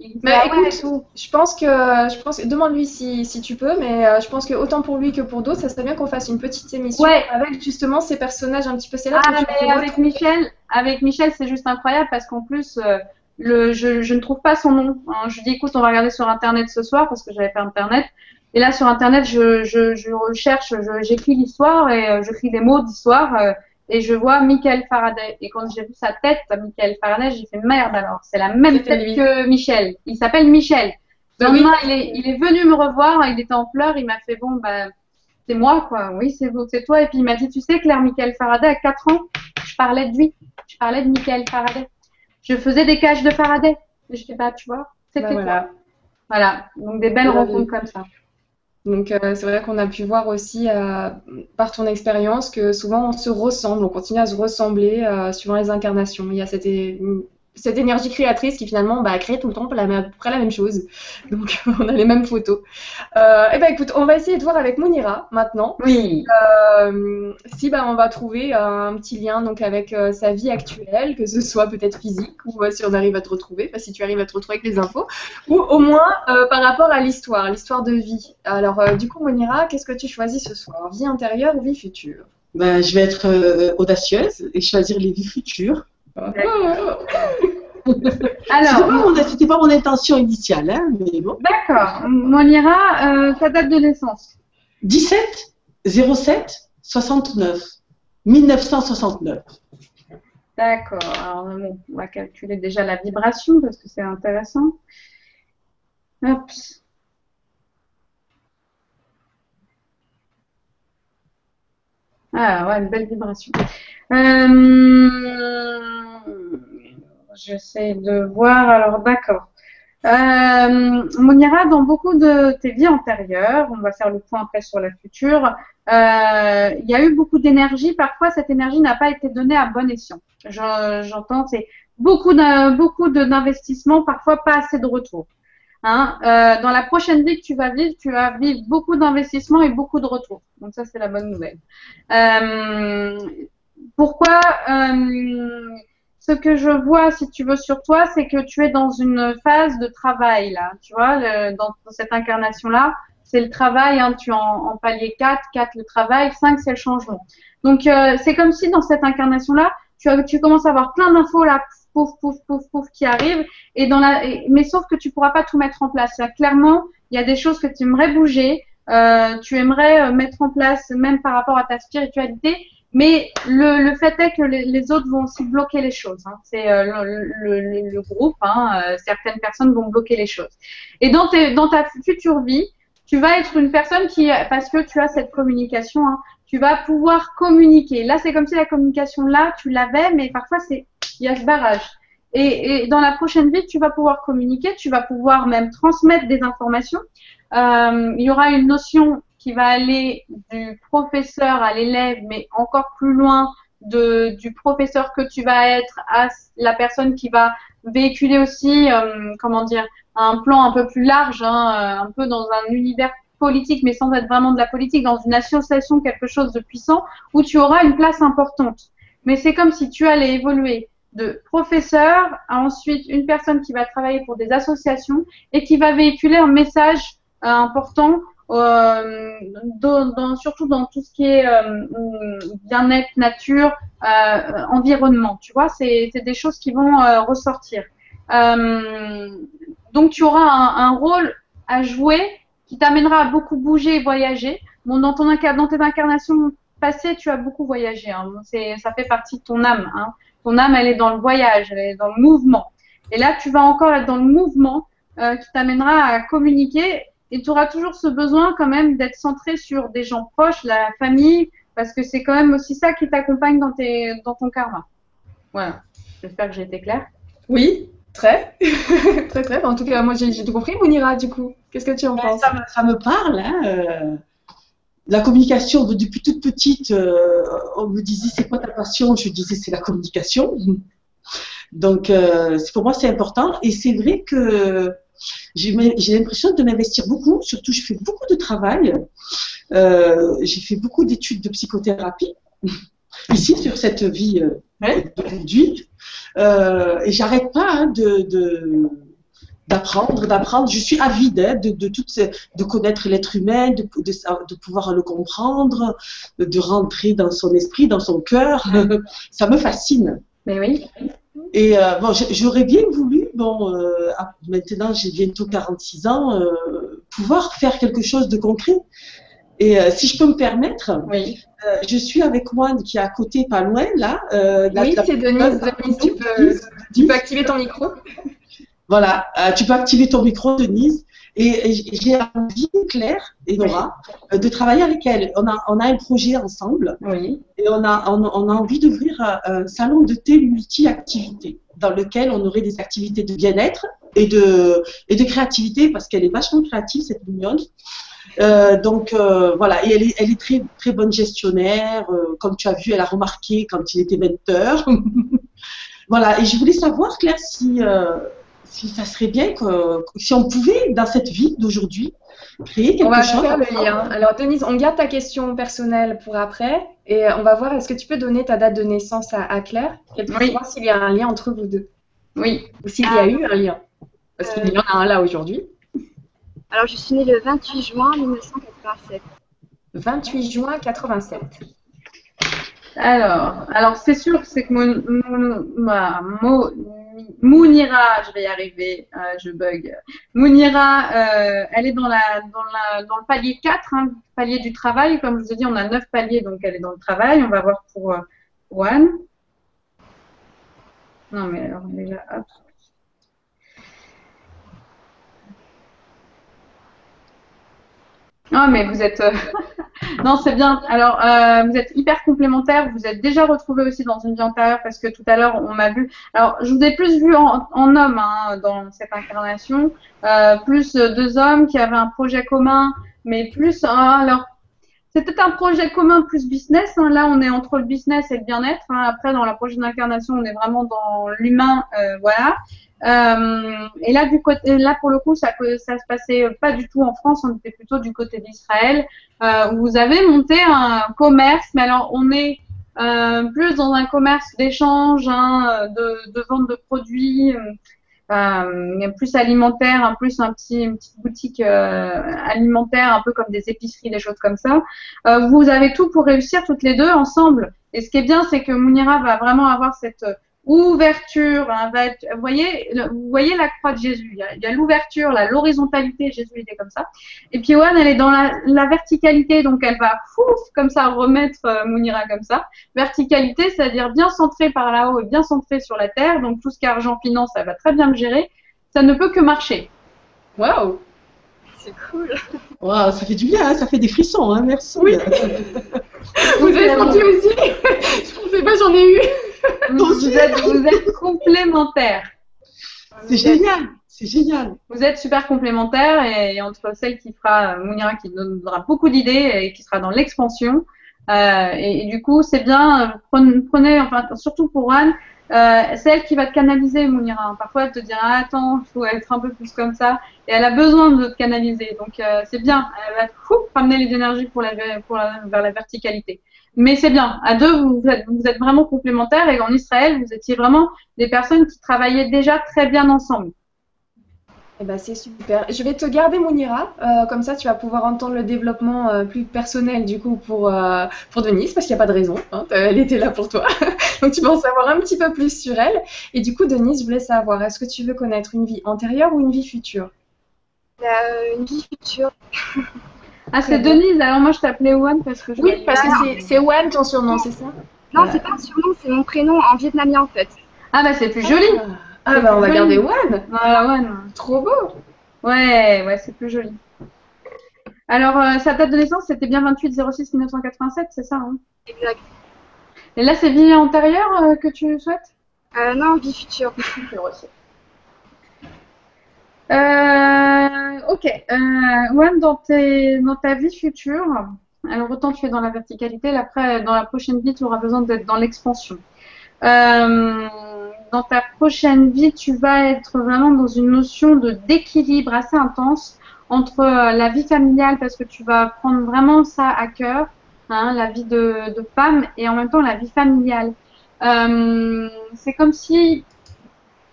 Mais bah, écoute, je pense que, je pense, demande-lui si, si, tu peux, mais euh, je pense que autant pour lui que pour d'autres, ça serait bien qu'on fasse une petite émission avec justement ces personnages un petit peu célèbres. Ah, mais avec Michel, avec Michel, c'est juste incroyable parce qu'en plus, euh, le, je, je, ne trouve pas son nom. Hein. Je dis écoute, on va regarder sur internet ce soir parce que j'avais pas internet. Et là sur internet, je, je, je recherche, j'écris l'histoire et euh, j'écris des mots d'histoire euh, et je vois Michael Faraday. Et quand j'ai vu sa tête, Michael Faraday, j'ai fait merde alors. C'est la même tête que Michel. Il s'appelle Michel. Donc oui. il, est, il est venu me revoir, il était en pleurs, il m'a fait bon bah c'est moi quoi. Oui c'est vous, c'est toi. Et puis il m'a dit tu sais Claire Michael Faraday à 4 ans, je parlais de lui, je parlais de Michael Faraday je faisais des cages de Faraday. Je sais pas, tu vois, c'était bah, voilà. Voilà, donc des belles rencontres comme ça. Donc euh, c'est vrai qu'on a pu voir aussi euh, par ton expérience que souvent on se ressemble, on continue à se ressembler euh, suivant les incarnations. Il y a cette, cette énergie créatrice qui finalement bah, crée tout le temps à peu près la même chose. Donc on a les mêmes photos. Euh, et eh ben écoute, on va essayer de voir avec Mounira maintenant. Oui. Euh, si bah, on va trouver un petit lien donc avec euh, sa vie actuelle, que ce soit peut-être physique ou si on arrive à te retrouver, si tu arrives à te retrouver avec les infos, ou au moins par rapport à l'histoire, l'histoire de vie. Alors du coup Mounira, qu'est-ce que tu choisis ce soir? Vie intérieure ou vie future? Ben, je vais être audacieuse et choisir les vies futures. Alors, c'était pas, mon intention initiale, hein, mais bon. D'accord. Monira, euh, ta date de naissance 17 07 69 1969. D'accord. Alors, bon, on va calculer déjà la vibration parce que c'est intéressant. Hop. Ah, ouais, une belle vibration. Euh, J'essaie de voir. Alors, d'accord. Euh, Monira, dans beaucoup de tes vies antérieures, on va faire le point après sur la future, euh, il y a eu beaucoup d'énergie. Parfois, cette énergie n'a pas été donnée à bon escient. Je- J'entends, c'est beaucoup d'investissements, parfois pas assez de retour. Hein, euh, dans la prochaine vie que tu vas vivre, tu vas vivre beaucoup d'investissements et beaucoup de retours. Donc ça, c'est la bonne nouvelle. Euh, pourquoi euh, Ce que je vois, si tu veux, sur toi, c'est que tu es dans une phase de travail là. Tu vois, dans, cette incarnation-là, c'est le travail. Hein, tu es en, palier 4, 4 le travail, 5 c'est le changement. Donc c'est comme si dans cette incarnation-là, tu, tu commences à avoir plein d'infos là, pouf, pouf, pouf, pouf, qui arrivent. Et dans la, mais sauf que tu pourras pas tout mettre en place. Là, clairement, il y a des choses que tu aimerais bouger, euh, tu aimerais euh, mettre en place, même par rapport à ta spiritualité. Mais le, le fait est que les, les autres vont aussi bloquer les choses. Hein. C'est euh, le- le- le groupe, hein, euh, certaines personnes vont bloquer les choses. Et dans, tes, dans ta future vie, tu vas être une personne qui, parce que tu as cette communication, hein, tu vas pouvoir communiquer. Là, c'est comme si la communication là, tu l'avais, mais parfois c'est il y a ce barrage. Et, dans la prochaine vie, tu vas pouvoir communiquer, tu vas pouvoir même transmettre des informations. Euh, il y aura une notion qui va aller du professeur à l'élève, mais encore plus loin du professeur que tu vas être à la personne qui va véhiculer aussi, euh, comment dire, un plan un peu plus large, hein, euh, un peu dans un univers politique, mais sans être vraiment de la politique, dans une association, quelque chose de puissant, où tu auras une place importante. Mais c'est comme si tu allais évoluer de professeur à ensuite une personne qui va travailler pour des associations et qui va véhiculer un message euh, important, euh, surtout dans tout ce qui est euh, bien-être, nature, environnement. Tu vois, c'est des choses qui vont ressortir. Donc tu auras un, rôle à jouer qui t'amènera à beaucoup bouger et voyager. Bon, dans, ton dans tes incarnations passées, tu as beaucoup voyagé. Hein. Ça fait partie de ton âme. Hein. Ton âme, elle est dans le voyage, elle est dans le mouvement. Et là, tu vas encore être dans le mouvement euh, qui t'amènera à communiquer. Et tu auras toujours ce besoin quand même d'être centré sur des gens proches, la famille, parce que c'est quand même aussi ça qui t'accompagne dans, tes, dans ton karma. Voilà. J'espère que j'ai été claire. Oui, très. très, très. En tout cas, moi, j'ai tout compris. Mounira, du coup, qu'est-ce que tu en penses? Ça me, ça me parle. Hein, euh, la communication, de- depuis toute petite, euh, on me disait c'est quoi ta passion Je disais c'est la communication. Donc, euh, pour moi, c'est important. Et c'est vrai que j'ai l'impression de m'investir beaucoup. Surtout, je fais beaucoup de travail. Euh, j'ai fait beaucoup d'études de psychothérapie ici sur cette vie euh, d'aujourd'hui. Euh, et j'arrête pas hein, de, de- d'apprendre, d'apprendre. Je suis avide hein, de, de, toutes ces- de connaître l'être humain, de, de, pouvoir le comprendre, de rentrer dans son esprit, dans son cœur. Ça me fascine. Mais oui. Et euh, bon, j'aurais bien voulu, bon, euh, ah, maintenant j'ai bientôt 46 ans, euh, pouvoir faire quelque chose de concret. Et euh, si je peux me permettre, Oui. euh, je suis avec Juan qui est à côté, pas loin, là. euh, Oui, c'est Denise. Denise, tu peux, tu peux activer ton micro. Voilà, euh, tu peux activer ton micro, Denise. Et, et j'ai envie, Claire et Nora, euh, de travailler avec elle. On a, on a un projet ensemble Oui. et on a, on, on a envie d'ouvrir un, un salon de thé multi-activités dans lequel on aurait des activités de bien-être et de, et de créativité parce qu'elle est vachement créative, cette mignonne. Euh, donc euh, voilà, et elle est, elle est très, très bonne gestionnaire. euh, comme tu as vu, elle a remarqué quand il était 20 heures. voilà, et je voulais savoir, Claire, si, euh, si ça serait bien que, si on pouvait, dans cette vie d'aujourd'hui, créer quelque On va chose. faire le lien. Alors, Denise, on garde ta question personnelle pour après. Et on va voir, est-ce que tu peux donner ta date de naissance à, à Claire? Qu'elle puisse Oui. voir s'il y a un lien entre vous deux. Oui. Ou s'il y a eu un lien. Parce qu'il y en a un là aujourd'hui. Alors, je suis née le 28 juin 1987. 28 juin 87. Alors, alors c'est sûr que c'est que mon, mon- ma- Mo- Mounira, je vais y arriver, euh, je bug. Mounira, euh, elle est dans, la, dans, la, dans le palier 4, hein, palier du travail. Comme je vous ai dit, on a 9 paliers, donc elle est dans le travail. On va voir pour euh, Juan. Non, mais alors déjà, hop. Ah, mais vous êtes. euh, non, c'est bien. Alors, euh, vous êtes hyper complémentaires. Vous êtes déjà retrouvés aussi dans une vie antérieure parce que tout à l'heure, on m'a vu. Alors, je vous ai plus vu en, en homme hein, dans cette incarnation. Euh, plus deux hommes qui avaient un projet commun, mais plus. hein, alors, c'était un projet commun plus business. hein. Là, on est entre le business et le bien-être. hein. Après, dans la prochaine incarnation, on est vraiment dans l'humain. euh, voilà. Euh, et là, du côté, là pour le coup, ça, ça se passait pas du tout en France. On était plutôt du côté d'Israël, euh, où vous avez monté un commerce. Mais alors, on est plus dans un commerce d'échange, hein, de vente de produits. Euh, plus alimentaire, un plus un petit, une petite boutique euh, alimentaire, un peu comme des épiceries, des choses comme ça. Euh, vous avez tout pour réussir toutes les deux ensemble. Et ce qui est bien, c'est que Mounira va vraiment avoir cette ouverture. hein, va être- vous voyez, vous voyez la croix de Jésus. Il y a- l'ouverture, la l'horizontalité. Jésus était comme ça. Et puis Owen, elle est dans la, la verticalité, donc elle va fouf comme ça remettre euh, Mounira comme ça. Verticalité, c'est-à-dire bien centré par là-haut et bien centré sur la terre. Donc tout ce qui est argent, finance, elle va très bien le gérer. Ça ne peut que marcher. Waouh C'est cool. Waouh, ça fait du bien, hein, ça fait des frissons, hein, merci. Oui. Vous avez senti aussi Je pensais pas, j'en ai eu. Vous êtes, vous êtes complémentaires. C'est génial, c'est génial. Vous êtes super complémentaires et, et entre celle qui fera euh, Mounira qui nous donnera beaucoup d'idées et qui sera dans l'expansion. Euh, et, du coup, c'est bien, euh, prenez, prenez- enfin surtout pour Anne, euh, c'est elle qui va te canaliser, Mounira. Parfois, elle te dira ah, attends, il faut être un peu plus comme ça, et elle a besoin de te canaliser. Donc euh, c'est bien, elle va fou, ramener les énergies pour la, pour la- vers la verticalité. Mais c'est bien, à deux, vous êtes, vous êtes vraiment complémentaires et en Israël, vous étiez vraiment des personnes qui travaillaient déjà très bien ensemble. Eh ben, c'est super. Je vais te garder Mounira, euh, comme ça tu vas pouvoir entendre le développement euh, plus personnel du coup pour, euh, pour Denise, parce qu'il n'y a pas de raison, hein, elle était là pour toi. Donc tu vas en savoir un petit peu plus sur elle. Et du coup Denise, je voulais savoir, est-ce que tu veux connaître une vie antérieure ou une vie future? Euh, une vie future. Ah, c'est. Denise, alors moi je t'appelais Owen parce que je Oui, parce que c'est- Wan ton surnom, c'est ça? Non, c'est pas un surnom, c'est mon prénom en vietnamien en fait. Ah bah c'est plus joli. Ah, ah, bah on va garder Wan Voilà, Owen. Trop beau Ouais, ouais, c'est plus joli. Alors, euh, sa date de naissance, c'était bien 28-06-1987, c'est ça hein? Exact. Et là, c'est vie antérieure euh, que tu souhaites? Euh, non, vie future. Euh, ok. Euh, dans, tes, dans ta vie future, alors autant tu es dans la verticalité, là, après, dans la prochaine vie, tu auras besoin d'être dans l'expansion. Euh, dans ta prochaine vie, tu vas être vraiment dans une notion de d'équilibre assez intense entre euh, la vie familiale, parce que tu vas prendre vraiment ça à cœur, hein, la vie de, femme, et en même temps la vie familiale. Euh, c'est comme si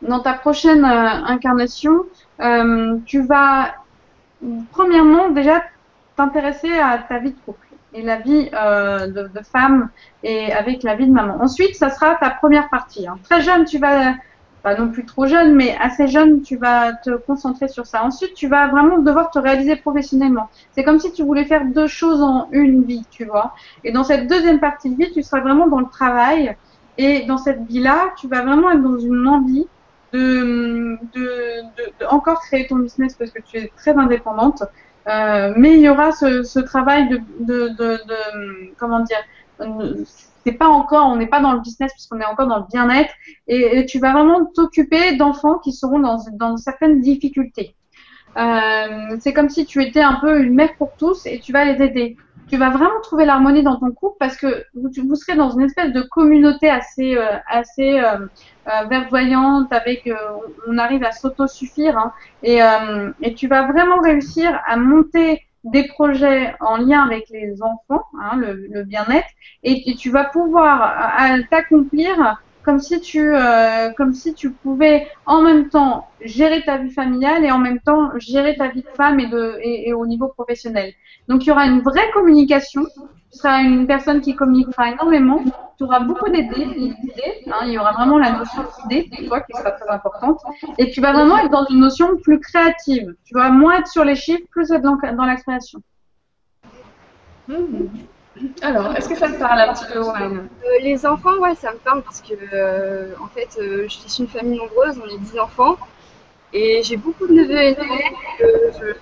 dans ta prochaine euh, incarnation, tu vas premièrement déjà t'intéresser à ta vie de couple et la vie euh, de, femme et avec la vie de maman. Ensuite, ça sera ta première partie. hein. Très jeune, tu vas, pas non plus trop jeune, mais assez jeune, tu vas te concentrer sur ça. Ensuite, tu vas vraiment devoir te réaliser professionnellement. C'est comme si tu voulais faire deux choses en une vie, tu vois. Et dans cette deuxième partie de vie, tu seras vraiment dans le travail. Et dans cette vie-là, tu vas vraiment être dans une envie de, de, de- de encore créer ton business parce que tu es très indépendante. Euh, mais il y aura ce, travail de, de, de, de- comment dire, c'est pas encore, on n'est pas dans le business puisqu'on est encore dans le bien-être et, et tu vas vraiment t'occuper d'enfants qui seront dans, dans certaines difficultés. Euh, c'est comme si tu étais un peu une mère pour tous et tu vas les aider. Tu vas vraiment trouver l'harmonie dans ton couple parce que vous, serez dans une espèce de communauté assez, euh, assez euh, euh, verdoyante avec, euh, on arrive à s'autosuffire hein, et, euh, et tu vas vraiment réussir à monter des projets en lien avec les enfants, hein, le, le bien-être, et, et tu vas pouvoir euh, t'accomplir comme si tu euh, comme si tu pouvais en même temps gérer ta vie familiale et en même temps gérer ta vie de femme et de et, au niveau professionnel. Donc il y aura une vraie communication. Tu seras une personne qui communiquera énormément. Tu auras beaucoup d'idées, hein, il y aura vraiment la notion d'idée toi qui sera très importante. Et tu vas vraiment être dans une notion plus créative. Tu vas moins être sur les chiffres, plus être dans, dans création. Alors, est-ce que ça te parle un petit peu, Warren? Euh, les enfants, ouais, ça me parle parce que, euh, en fait, euh, je suis une famille nombreuse, on est 10 enfants, et j'ai beaucoup de neveux et neveux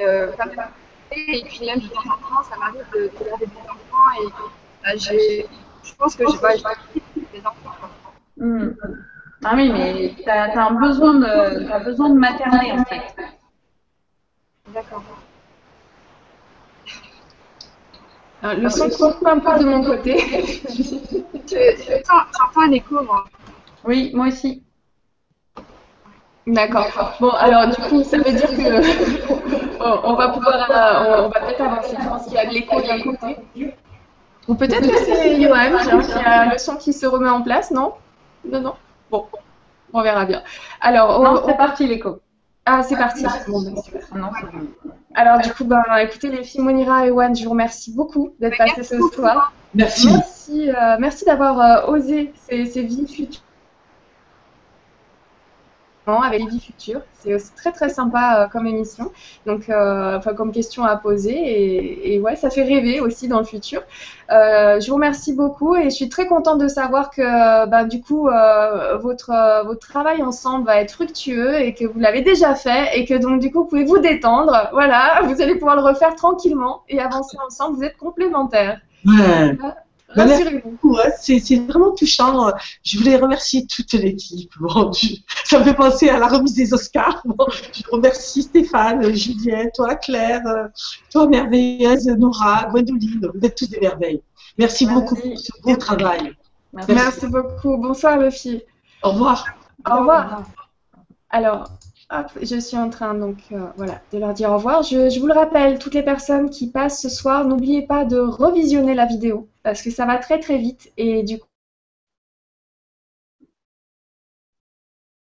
euh, et puis même de temps en temps, ça m'arrive de, de garder des enfants, et bah, j'ai, je pense que j'ai pas des enfants. quoi. Hmm. Ah oui, mais tu as, un besoin de, t'as besoin de materner en fait. D'accord. Ah, Le son coupe un peu de mon côté. J'entends un écho, moi. Oui, moi aussi. D'accord. Bon, alors du coup, ça veut dire que on on va pouvoir, euh, on, va peut-être avancer. Je pense qu'il y a de l'écho d'un côté. Ou peut-être que c'est Johan tiens, qui a le son qui se remet en place, non? Non, non? Bon, on verra bien. Alors, on- Non, on- c'est parti l'écho. ah, c'est parti. Bon, ben. Non, c'est bon. Alors du coup, ben, écoutez les filles, Monira et Johan, je vous remercie beaucoup d'être passés ce soir. Merci. Merci, euh, merci d'avoir euh, osé ces, ces vies futures. Avec les vies futures, c'est aussi très très sympa euh, comme émission, donc euh, enfin comme question à poser et, et ouais ça fait rêver aussi dans le futur. Euh, je vous remercie beaucoup et je suis très contente de savoir que ben, du coup votre votre travail ensemble va être fructueux et que vous l'avez déjà fait et que donc du coup vous pouvez vous détendre, voilà, vous allez pouvoir le refaire tranquillement et avancer ensemble. Vous êtes complémentaires. Ouais. Merci Rassurez-vous. beaucoup, hein. C'est vraiment touchant. Je voulais remercier toute l'équipe. Bon, ça me fait penser à la remise des Oscars. Bon, je remercie Stéphane, Juliette, toi Claire, euh, toi merveilleuse Nora, Gwendoline. Vous êtes tous des merveilles. Merci, Merci. beaucoup pour ce beau travail. Merci. Merci beaucoup. Bonsoir filles. Au revoir. Au revoir. Alors, hop, je suis en train donc euh, voilà de leur dire au revoir. Je, je vous le rappelle, toutes les personnes qui passent ce soir, n'oubliez pas de revisionner la vidéo parce que ça va très très vite et du coup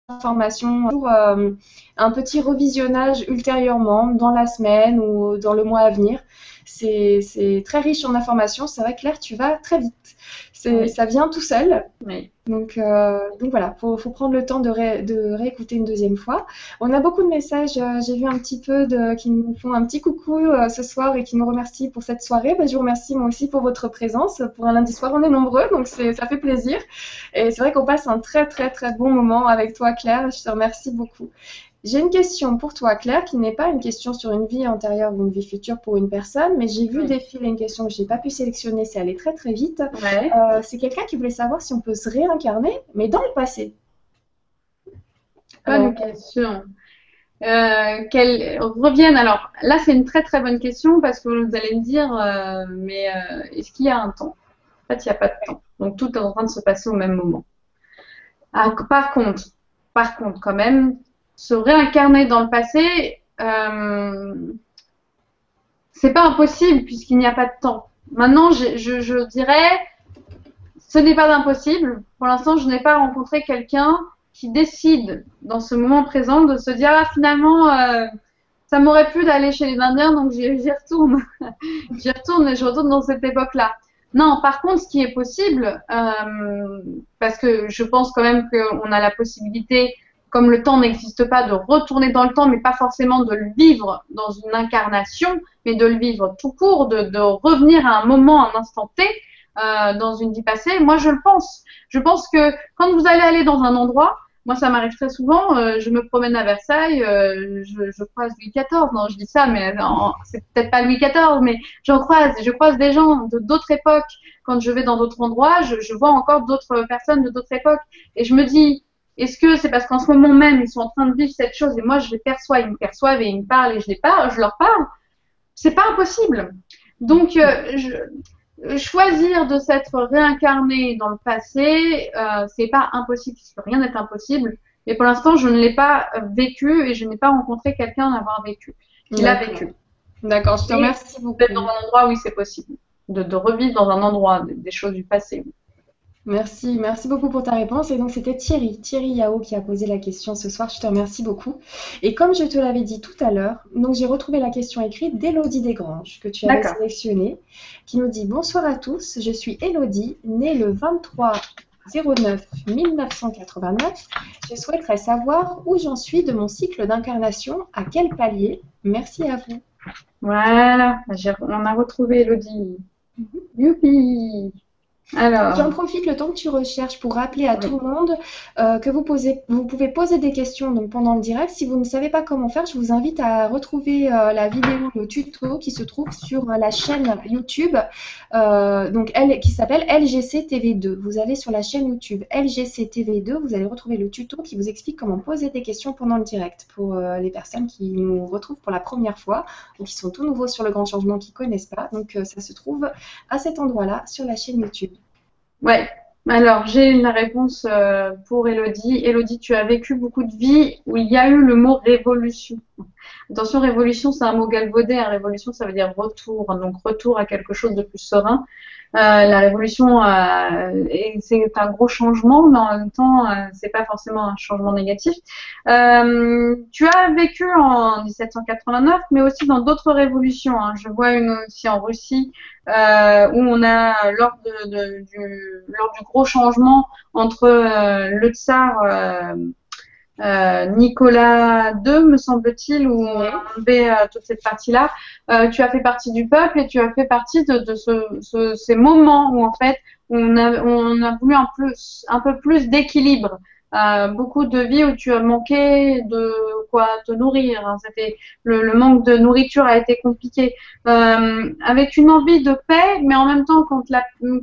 information pour euh, un petit revisionnage ultérieurement dans la semaine ou dans le mois à venir. C'est très riche en informations. C'est vrai Claire, tu vas très vite. Oui. Ça vient tout seul. Oui. Donc, euh, donc voilà, faut, faut prendre le temps de, ré- de réécouter une deuxième fois. On a beaucoup de messages, euh, j'ai vu un petit peu de, qui nous font un petit coucou euh, ce soir et qui nous remercient pour cette soirée. Ben, je vous remercie moi aussi pour votre présence. Pour un lundi soir, on est nombreux, donc c'est, ça fait plaisir. Et c'est vrai qu'on passe un très très très bon moment avec toi Claire, je te remercie beaucoup. J'ai une question pour toi, Claire, qui n'est pas une question sur une vie antérieure ou une vie future pour une personne, mais j'ai vu Oui. défiler une question que je n'ai pas pu sélectionner, c'est allé très très vite. Ouais. Euh, c'est quelqu'un qui voulait savoir si on peut se réincarner, mais dans le passé. Bonne Euh, question. Euh, qu'elle revienne. Alors là, c'est une très très bonne question parce que vous allez me dire, euh, mais euh, est-ce qu'il y a un temps? En fait, il n'y a pas de temps. Donc tout est en train de se passer au même moment. Ah, par contre, par contre, quand même, se réincarner dans le passé, euh, c'est pas impossible puisqu'il n'y a pas de temps. Maintenant, je, dirais, ce n'est pas impossible. Pour l'instant, je n'ai pas rencontré quelqu'un qui décide dans ce moment présent de se dire ah finalement euh, ça m'aurait plu d'aller chez les Indiens donc j'y j'y retourne j'y retourne et je retourne dans cette époque-là non par contre ce qui est possible euh, parce que je pense quand même qu'on a la possibilité comme le temps n'existe pas de retourner dans le temps mais pas forcément de le vivre dans une incarnation mais de le vivre tout court de, revenir à un moment un instant T euh, dans une vie passée. Moi je le pense. Je pense que quand vous allez aller dans un endroit, moi ça m'arrive très souvent, euh, je me promène à Versailles, euh, je, croise Louis XIV, non je dis ça, mais c'est peut-être pas Louis XIV, mais j'en croise, je croise des gens de d'autres époques. Quand je vais dans d'autres endroits, je, je vois encore d'autres personnes de d'autres époques, et je me dis, est-ce que c'est parce qu'en ce moment même ils sont en train de vivre cette chose et moi je les perçois, ils me perçoivent et ils me parlent et je les parle, je leur parle, c'est pas impossible. Donc euh, je, choisir de s'être réincarné dans le passé, euh, c'est pas impossible, parce que rien n'est impossible. Mais pour l'instant, je ne l'ai pas vécu et je n'ai pas rencontré quelqu'un d'avoir vécu. Qui l'a vécu. D'accord, je te remercie beaucoup. Peut-être dans un endroit, oui, c'est possible. De, de revivre dans un endroit des, des choses du passé. Merci, merci beaucoup pour ta réponse. Et donc c'était Thierry, Thierry Yao qui a posé la question ce soir. Je te remercie beaucoup. Et comme je te l'avais dit tout à l'heure, donc j'ai retrouvé la question écrite d'Élodie Desgranges que tu avais D'accord. sélectionnée, qui nous dit Bonsoir à tous, je suis Élodie, née le 23 09 1989. Je souhaiterais savoir où j'en suis de mon cycle d'incarnation, à quel palier. Merci à vous. Voilà, on a retrouvé Elodie. Youpi alors. J'en profite le temps que tu recherches pour rappeler à tout le monde euh, que vous, posez, vous pouvez poser des questions donc, pendant le direct. Si vous ne savez pas comment faire, je vous invite à retrouver euh, la vidéo, le tuto qui se trouve sur la chaîne YouTube euh, donc, elle, qui s'appelle LGC TV2. Vous allez sur la chaîne YouTube LGC TV2, vous allez retrouver le tuto qui vous explique comment poser des questions pendant le direct pour les personnes qui nous retrouvent pour la première fois ou qui sont tout nouveaux sur le grand changement, qui ne connaissent pas. Donc, ça se trouve à cet endroit-là sur la chaîne YouTube. Ouais. Alors, j'ai une réponse euh, pour Elodie. Elodie, tu as vécu beaucoup de vie où il y a eu le mot révolution. Attention, révolution, c'est un mot galvaudé. Hein. Révolution, ça veut dire retour. Donc, retour à quelque chose de plus serein. Euh, la révolution, euh, c'est un gros changement, mais en même temps, euh, c'est pas forcément un changement négatif. Euh, tu as vécu en 1789, mais aussi dans d'autres révolutions. Hein. Je vois une aussi en Russie, où on a lors, de, lors du gros changement entre le tsar euh, Nicolas II, me semble-t-il, où on euh, toute cette partie-là. Euh, tu as fait partie du peuple et tu as fait partie de, de ce, ce, ces moments où en fait on a, on a voulu un, plus, un peu plus d'équilibre. Beaucoup de vies où tu as manqué de quoi te nourrir. Hein. C'était le, le, manque de nourriture a été compliqué. Euh, avec une envie de paix, mais en même temps quand,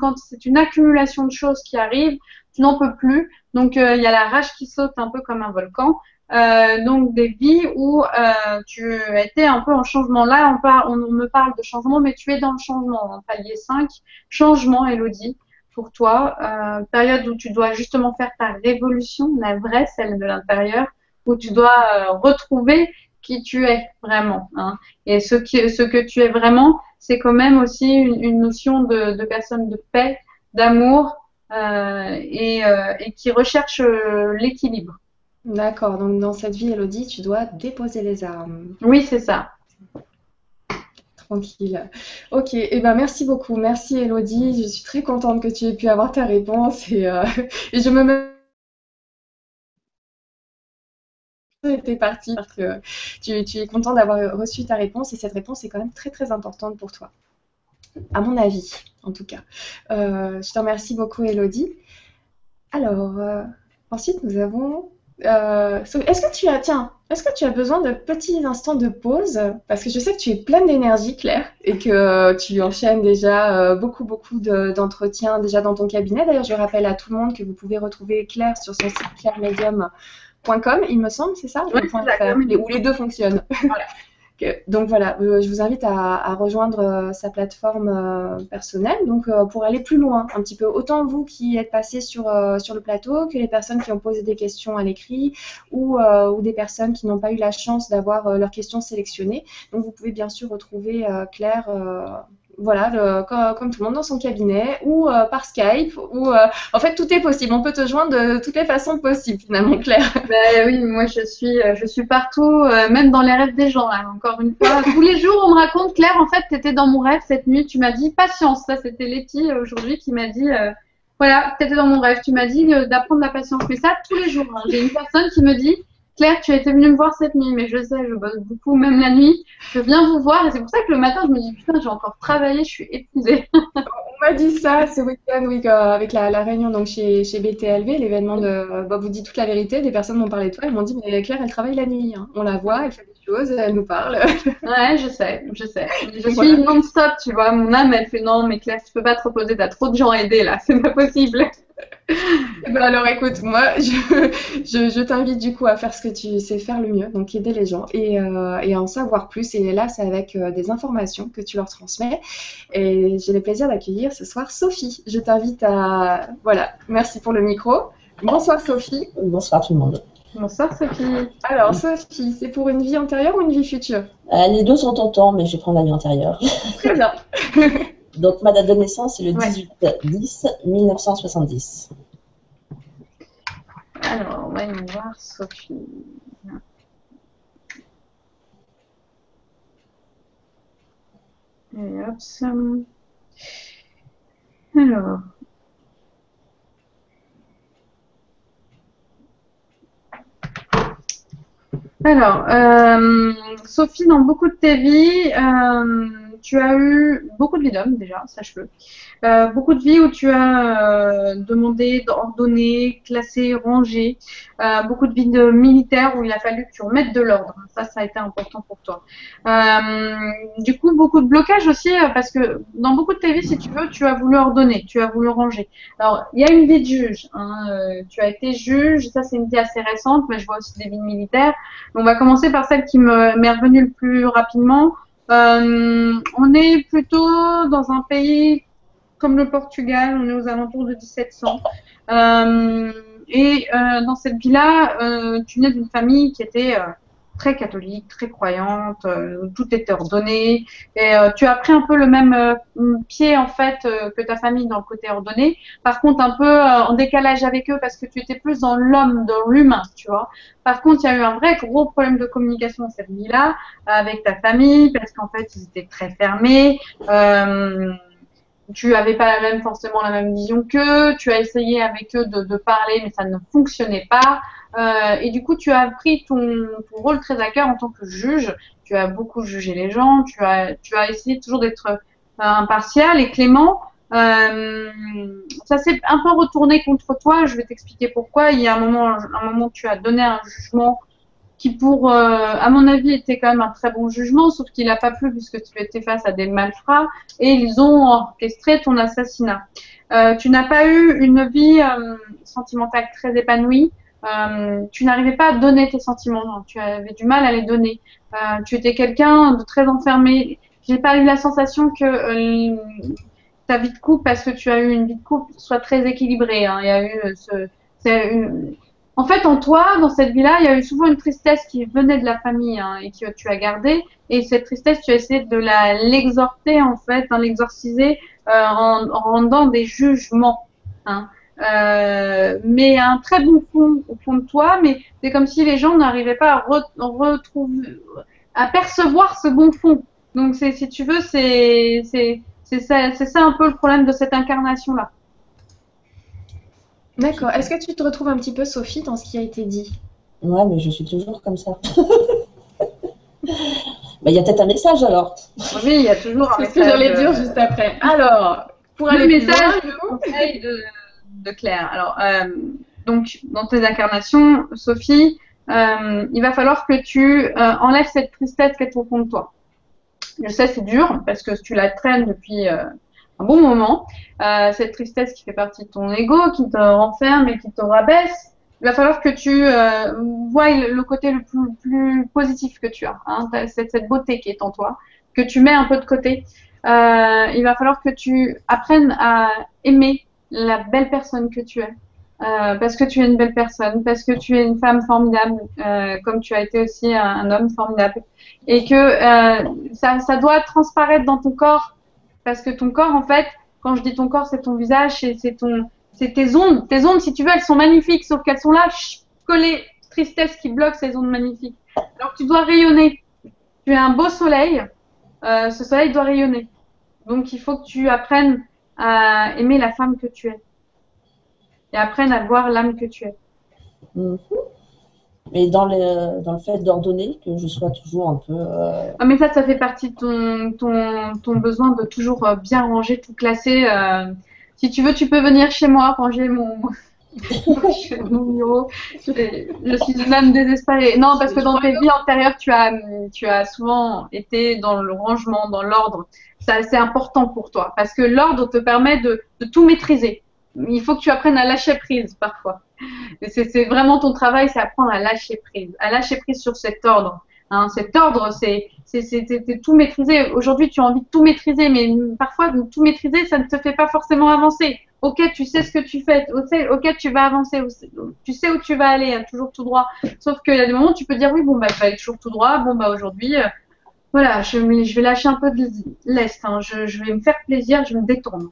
quand c'est une accumulation de choses qui arrivent, tu n'en peux plus. Donc euh, il y a la rage qui saute un peu comme un volcan. Euh, donc des vies où euh, tu étais un peu en changement. Là, on, parle, on, me parle de changement, mais tu es dans le changement. En palier 5, changement, Elodie, pour toi. Euh, période où tu dois justement faire ta révolution, la vraie, celle de l'intérieur, où tu dois euh, retrouver qui tu es vraiment. Hein. Et ce, qui, ce que tu es vraiment, c'est quand même aussi une, une notion de, de personne de paix, d'amour, euh, et, euh, et, qui recherche l'équilibre. D'accord, donc dans cette vie, Elodie, tu dois déposer les armes. Oui, c'est ça. Tranquille. Ok, et eh ben merci beaucoup. Merci Elodie. Je suis très contente que tu aies pu avoir ta réponse et, euh, je me mets était partie parce que tu, tu es content d'avoir reçu ta réponse et cette réponse est quand même très très importante pour toi à mon avis, en tout cas. Euh, je te remercie beaucoup, Elodie. Alors, euh, ensuite, nous avons. Euh, est-ce que tu as, tiens, est-ce que tu as besoin de petits instants de pause? Parce que je sais que tu es pleine d'énergie, Claire, et que tu enchaînes déjà beaucoup, beaucoup d'entretiens déjà dans ton cabinet. D'ailleurs, je rappelle à tout le monde que vous pouvez retrouver Claire sur son site clairemedium.com, il me semble, c'est ça? Oui, Où les deux fonctionnent. Voilà donc voilà, euh, je vous invite à, rejoindre euh, sa plateforme euh, personnelle, donc pour aller plus loin un petit peu. Autant vous qui êtes passé sur, sur le plateau que les personnes qui ont posé des questions à l'écrit ou, ou, des personnes qui n'ont pas eu la chance d'avoir leurs questions sélectionnées. Donc vous pouvez bien sûr retrouver Claire voilà, comme, tout le monde dans son cabinet ou euh, par Skype. Ou euh, en fait, tout est possible. On peut te joindre de toutes les façons possibles, finalement, Claire. Ben, oui, moi je suis, euh, je suis partout, même dans les rêves des gens. Hein, encore une fois, tous les jours, on me raconte, Claire, en fait, tu étais dans mon rêve cette nuit. Tu m'as dit patience. Ça, c'était Letty aujourd'hui qui m'a dit. voilà, tu étais dans mon rêve. Tu m'as dit d'apprendre la patience. Mais ça, tous les jours. Hein. J'ai une personne qui me dit Claire, tu as été venue me voir cette nuit, mais je sais, je bosse beaucoup, même la nuit. Je viens vous voir et c'est pour ça que le matin, je me dis putain, j'ai encore travaillé, je suis épuisée. On m'a dit ça ce week-end, oui, avec la, réunion donc chez, chez BTLV, l'événement de Bob vous dit toute la vérité. Des personnes m'ont parlé de toi, elles m'ont dit mais Claire, elle travaille la nuit. Hein. On la voit, elle fait des choses, elle nous parle. ouais, je sais, je sais. Je suis non-stop, tu vois. Mon âme, elle fait non, mais Claire, tu peux pas te reposer, t'as trop de gens à aider là, c'est pas possible. Eh ben alors écoute, moi je, je, t'invite du coup à faire ce que tu sais faire le mieux, donc aider les gens et, euh, et à en savoir plus. Et là, c'est avec euh, des informations que tu leur transmets. Et j'ai le plaisir d'accueillir ce soir Sophie. Je t'invite à. Voilà, merci pour le micro. Bonsoir Sophie. Bonsoir tout le monde. Bonsoir Sophie. Alors Sophie, c'est pour une vie antérieure ou une vie future? Euh, Les deux sont temps, mais je vais prendre la vie antérieure. Très bien. Donc ma date de naissance, c'est le 18-10-1970. Alors, on va y voir Sophie. Et hop, alors. Alors, euh, Sophie, dans beaucoup de tes vies, euh, tu as eu beaucoup de vie d'homme déjà, sache-le. Euh, beaucoup de vie où tu as euh, demandé, ordonné, classé, rangé. Euh, beaucoup de vie de militaire où il a fallu que tu remettes de l'ordre. Ça, ça a été important pour toi. Du coup, beaucoup de blocages aussi parce que dans beaucoup de tes vies, si tu veux, tu as voulu ordonner, tu as voulu ranger. Alors, il y a une vie de juge. Hein, tu as été juge. Ça, c'est une vie assez récente, mais je vois aussi des vies de militaires. On va commencer par celle qui me- m'est revenue le plus rapidement. Euh, on est plutôt dans un pays comme le Portugal, on est aux alentours de 1700. Euh, et euh, dans cette vie-là, tu nais d'une famille qui était très catholique, très croyante, euh, tout était ordonné. Et euh, tu as pris un peu le même euh, pied en fait que ta famille dans le côté ordonné. Par contre, un peu en décalage avec eux parce que tu étais plus dans l'homme, dans l'humain, tu vois. Par contre, il y a eu un vrai gros problème de communication cette vie-là avec ta famille parce qu'en fait, ils étaient très fermés. Tu avais pas la même forcément la même vision qu'eux, tu as essayé avec eux de parler mais ça ne fonctionnait pas Euh, et du coup tu as pris ton, ton rôle très à cœur en tant que juge, tu as beaucoup jugé les gens, tu as tu as essayé toujours d'être euh, impartial et clément. Euh, ça s'est un peu retourné contre toi, je vais t'expliquer pourquoi. Il y a un moment un moment tu as donné un jugement qui pour, euh, à mon avis, était quand même un très bon jugement, sauf qu'il n'a pas plu puisque tu étais face à des malfrats et ils ont orchestré ton assassinat. Euh, tu n'as pas eu une vie euh, sentimentale très épanouie. Euh, tu n'arrivais pas à donner tes sentiments, tu avais du mal à les donner. Euh, tu étais quelqu'un de très enfermé. J'ai pas eu la sensation que euh, ta vie de couple, parce que tu as eu une vie de couple, soit très équilibrée. hein. Il y a eu en fait, en toi, dans cette vie-là, il y a eu souvent une tristesse qui venait de la famille hein, et que tu as gardée. Et cette tristesse, tu as essayé de la l'exhorter en fait, hein, l'exorciser en, en rendant des jugements. Hein. Euh, mais un très bon fond au fond de toi, mais c'est comme si les gens n'arrivaient pas à re- retrouver, à percevoir ce bon fond. Donc, si tu veux, c'est, c'est, c'est ça, ça un peu le problème de cette incarnation-là. D'accord. Est-ce que tu te retrouves un petit peu, Sophie, dans ce qui a été dit? Ouais, mais je suis toujours comme ça. Mais il y a peut-être un message alors. Oui, il y a toujours un C'est ce que message, j'allais dire juste après. Alors, pour le aller plus message loin, le conseil de, de Claire. Alors, euh, donc, dans tes incarnations, Sophie, euh, il va falloir que tu euh, enlèves cette tristesse qui est au fond de toi. Je sais, c'est dur parce que tu la traînes depuis un bon moment. Cette tristesse qui fait partie de ton ego, qui te renferme et qui te rabaisse. Il va falloir que tu vois le, côté le plus, positif que tu as, hein, cette, beauté qui est en toi, que tu mets un peu de côté. Il va falloir que tu apprennes à aimer la belle personne que tu es. Euh, parce que tu es une belle personne, parce que tu es une femme formidable, euh, comme tu as été aussi un, homme formidable, et que euh, ça, ça doit transparaître dans ton corps, parce que ton corps, en fait, quand je dis ton corps, c'est ton visage, c'est ton, c'est tes ondes. Tes ondes, si tu veux, elles sont magnifiques, sauf qu'elles sont là, collées, tristesse qui bloque ces ondes magnifiques. Alors tu dois rayonner. Tu es un beau soleil, euh, ce soleil doit rayonner. Donc il faut que tu apprennes à aimer la femme que tu es. Et apprennes à voir l'âme que tu es. Mhm. Mais dans le, dans le fait d'ordonner, que je sois toujours un peu. euh, Ah, mais ça, ça fait partie de ton, ton, ton besoin de toujours euh, bien ranger, tout classer. euh. si tu veux, tu peux venir chez moi ranger mon, mon bureau. Je, je suis une âme désespérée. Non, parce que dans tes vies antérieures, tu as, tu as souvent été dans le rangement, dans l'ordre. C'est important pour toi. Parce que l'ordre te permet de, tout maîtriser. Il faut que tu apprennes à lâcher prise parfois. C'est vraiment ton travail, c'est apprendre à lâcher prise, à lâcher prise sur cet ordre. Hein, cet ordre, c'est tout maîtriser. Aujourd'hui, tu as envie de tout maîtriser, mais parfois, tout maîtriser, ça ne te fait pas forcément avancer. Ok, tu sais ce que tu fais, ok, ok, tu vas avancer, tu sais où tu vas aller, hein, toujours tout droit. Sauf qu'il y a des moments où tu peux dire oui, bon, bah, je vais aller toujours tout droit, bon, bah, aujourd'hui, euh, voilà, je, me- je vais lâcher un peu de l'est, hein, je, je vais me faire plaisir, je me détourne.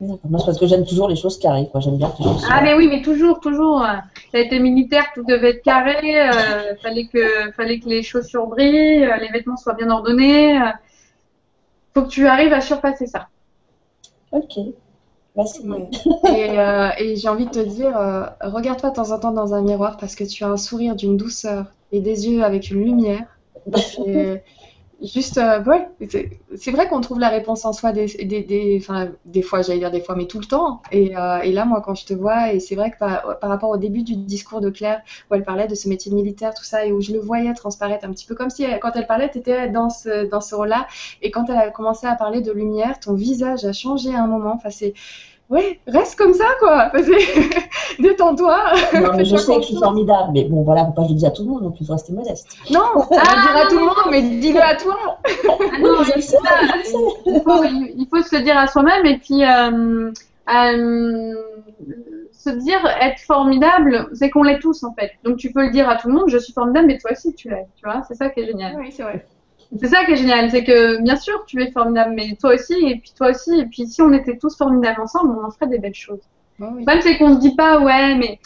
Moi, c'est parce que j'aime toujours les choses carrées, quoi. J'aime bien que les choses soient- Ah mais oui, mais toujours, toujours. T'as été militaire, tout devait être carré. euh, fallait que, fallait que les chaussures brillent, euh, les vêtements soient bien ordonnés. euh. faut que tu arrives à surpasser ça. Ok. Merci. Ouais. Et, euh, et j'ai envie de te dire, euh, regarde-toi de temps en temps dans un miroir parce que tu as un sourire d'une douceur et des yeux avec une lumière. C'est- juste, euh, ouais, c'est- vrai qu'on trouve la réponse en soi des, des, des, des fois, j'allais dire des fois, mais tout le temps. Et, euh, et là, moi, quand je te vois, et c'est vrai que par, par rapport au début du discours de Claire, où elle parlait de ce métier de militaire, tout ça, et où je le voyais transparaître un petit peu comme si, elle- quand elle parlait, tu étais dans ce, dans ce rôle-là. Et quand elle a commencé à parler de lumière, ton visage a changé à un moment. Enfin, c'est, ouais, reste comme ça, quoi. Détends-toi. Non, mais je sais que je suis formidable, mais bon, voilà, faut pas que je le dise à tout le monde, donc il faut rester modeste. Non, on va le dire à tout le monde, mais dis-le à toi. Ah non, Oui, je le sais, je il, faut, il- il faut se le dire à soi-même et puis euh, euh, se dire être formidable, c'est qu'on l'est tous en fait. Donc tu peux le dire à tout le monde, je suis formidable, mais toi aussi tu l'es. Tu vois, c'est ça qui est génial. Oui, c'est vrai. C'est ça qui est génial, c'est que bien sûr tu es formidable, mais toi aussi et puis toi aussi. Et puis si on était tous formidables ensemble, on en ferait des belles choses. Oui. Le problème, c'est qu'on se dit pas, ouais, mais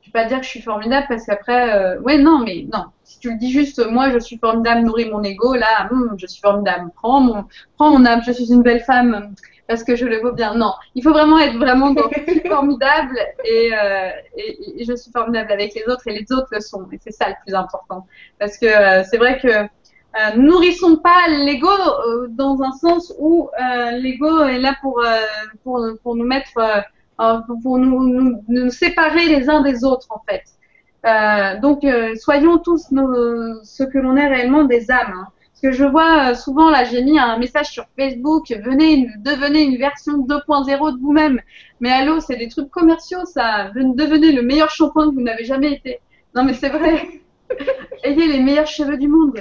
je vais pas dire que je suis formidable parce qu'après, euh, ouais, non, mais non. Si tu le dis juste, moi, je suis formidable, nourris mon ego, là, hum, je suis formidable. Prends mon, prends mon âme, je suis une belle femme parce que je le vaux bien. Non, il faut vraiment être vraiment dans je suis formidable et, euh, et, et je suis formidable avec les autres et les autres le sont. Et c'est ça le plus important. Parce que euh, c'est vrai que euh, nourrissons pas l'ego euh, dans un sens où euh, l'ego est là pour, nous mettre pour nous, séparer les uns des autres en fait. Donc soyons tous ce que l'on est réellement des âmes. hein. Parce que je vois souvent là, j'ai mis un message sur Facebook, venez, devenez une version 2.0 de vous-même. Mais allô, c'est des trucs commerciaux ça. Ven- Devenez le meilleur shampoing que vous n'avez jamais été. Non mais c'est vrai. Ayez les meilleurs cheveux du monde.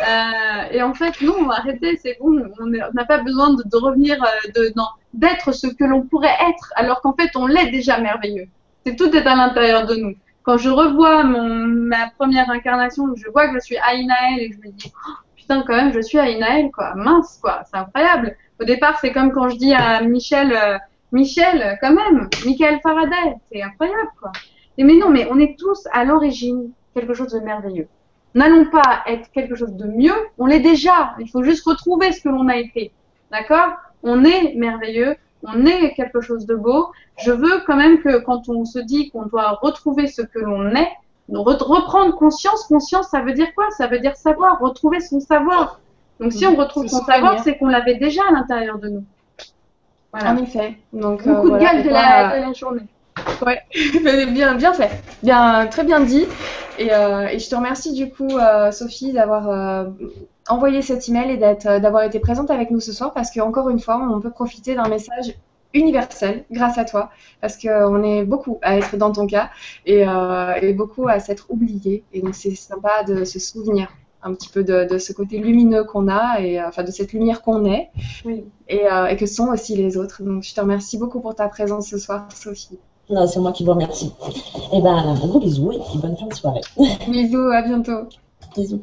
Euh, et en fait, non, arrêtez, c'est bon, on n'a pas besoin de, de revenir, euh, d'être ce que l'on pourrait être, alors qu'en fait, on l'est déjà merveilleux. C'est tout est à l'intérieur de nous. Quand je revois ma première incarnation, je vois que je suis Aïnaël et je me dis, oh, putain, quand même, je suis Aïnaël, quoi, mince, quoi, c'est incroyable. Au départ, c'est comme quand je dis à Michel, euh, Michel, quand même, Michael Faraday, c'est incroyable, quoi. Mais non, mais on est tous à l'origine quelque chose de merveilleux. N'allons pas être quelque chose de mieux, on l'est déjà. Il faut juste retrouver ce que l'on a été. D'accord? On est merveilleux, on est quelque chose de beau. Je veux quand même que quand on se dit qu'on doit retrouver ce que l'on est, re- reprendre conscience, conscience, ça veut dire quoi? Ça veut dire savoir, retrouver son savoir. Donc si on retrouve son savoir, c'est qu'on l'avait déjà à l'intérieur de nous. Voilà. En effet. Donc, Mon euh, coup de la, euh, de la journée. Mais bien, bien fait, bien, très bien dit. Et, euh, et je te remercie du coup, euh, Sophie, d'avoir euh, envoyé cet email et d'avoir été présente avec nous ce soir parce qu'encore une fois, on peut profiter d'un message universel grâce à toi parce qu'on est beaucoup à être dans ton cas et, et beaucoup à s'être oublié. Et donc, c'est sympa de se souvenir un petit peu de, de ce côté lumineux qu'on a et enfin de cette lumière qu'on est Oui. et, et que sont aussi les autres. Donc, je te remercie beaucoup pour ta présence ce soir, Sophie. Non, c'est moi qui vous remercie. Eh ben, un gros bisou et bonne fin de soirée. Bisous, à bientôt. Bisous.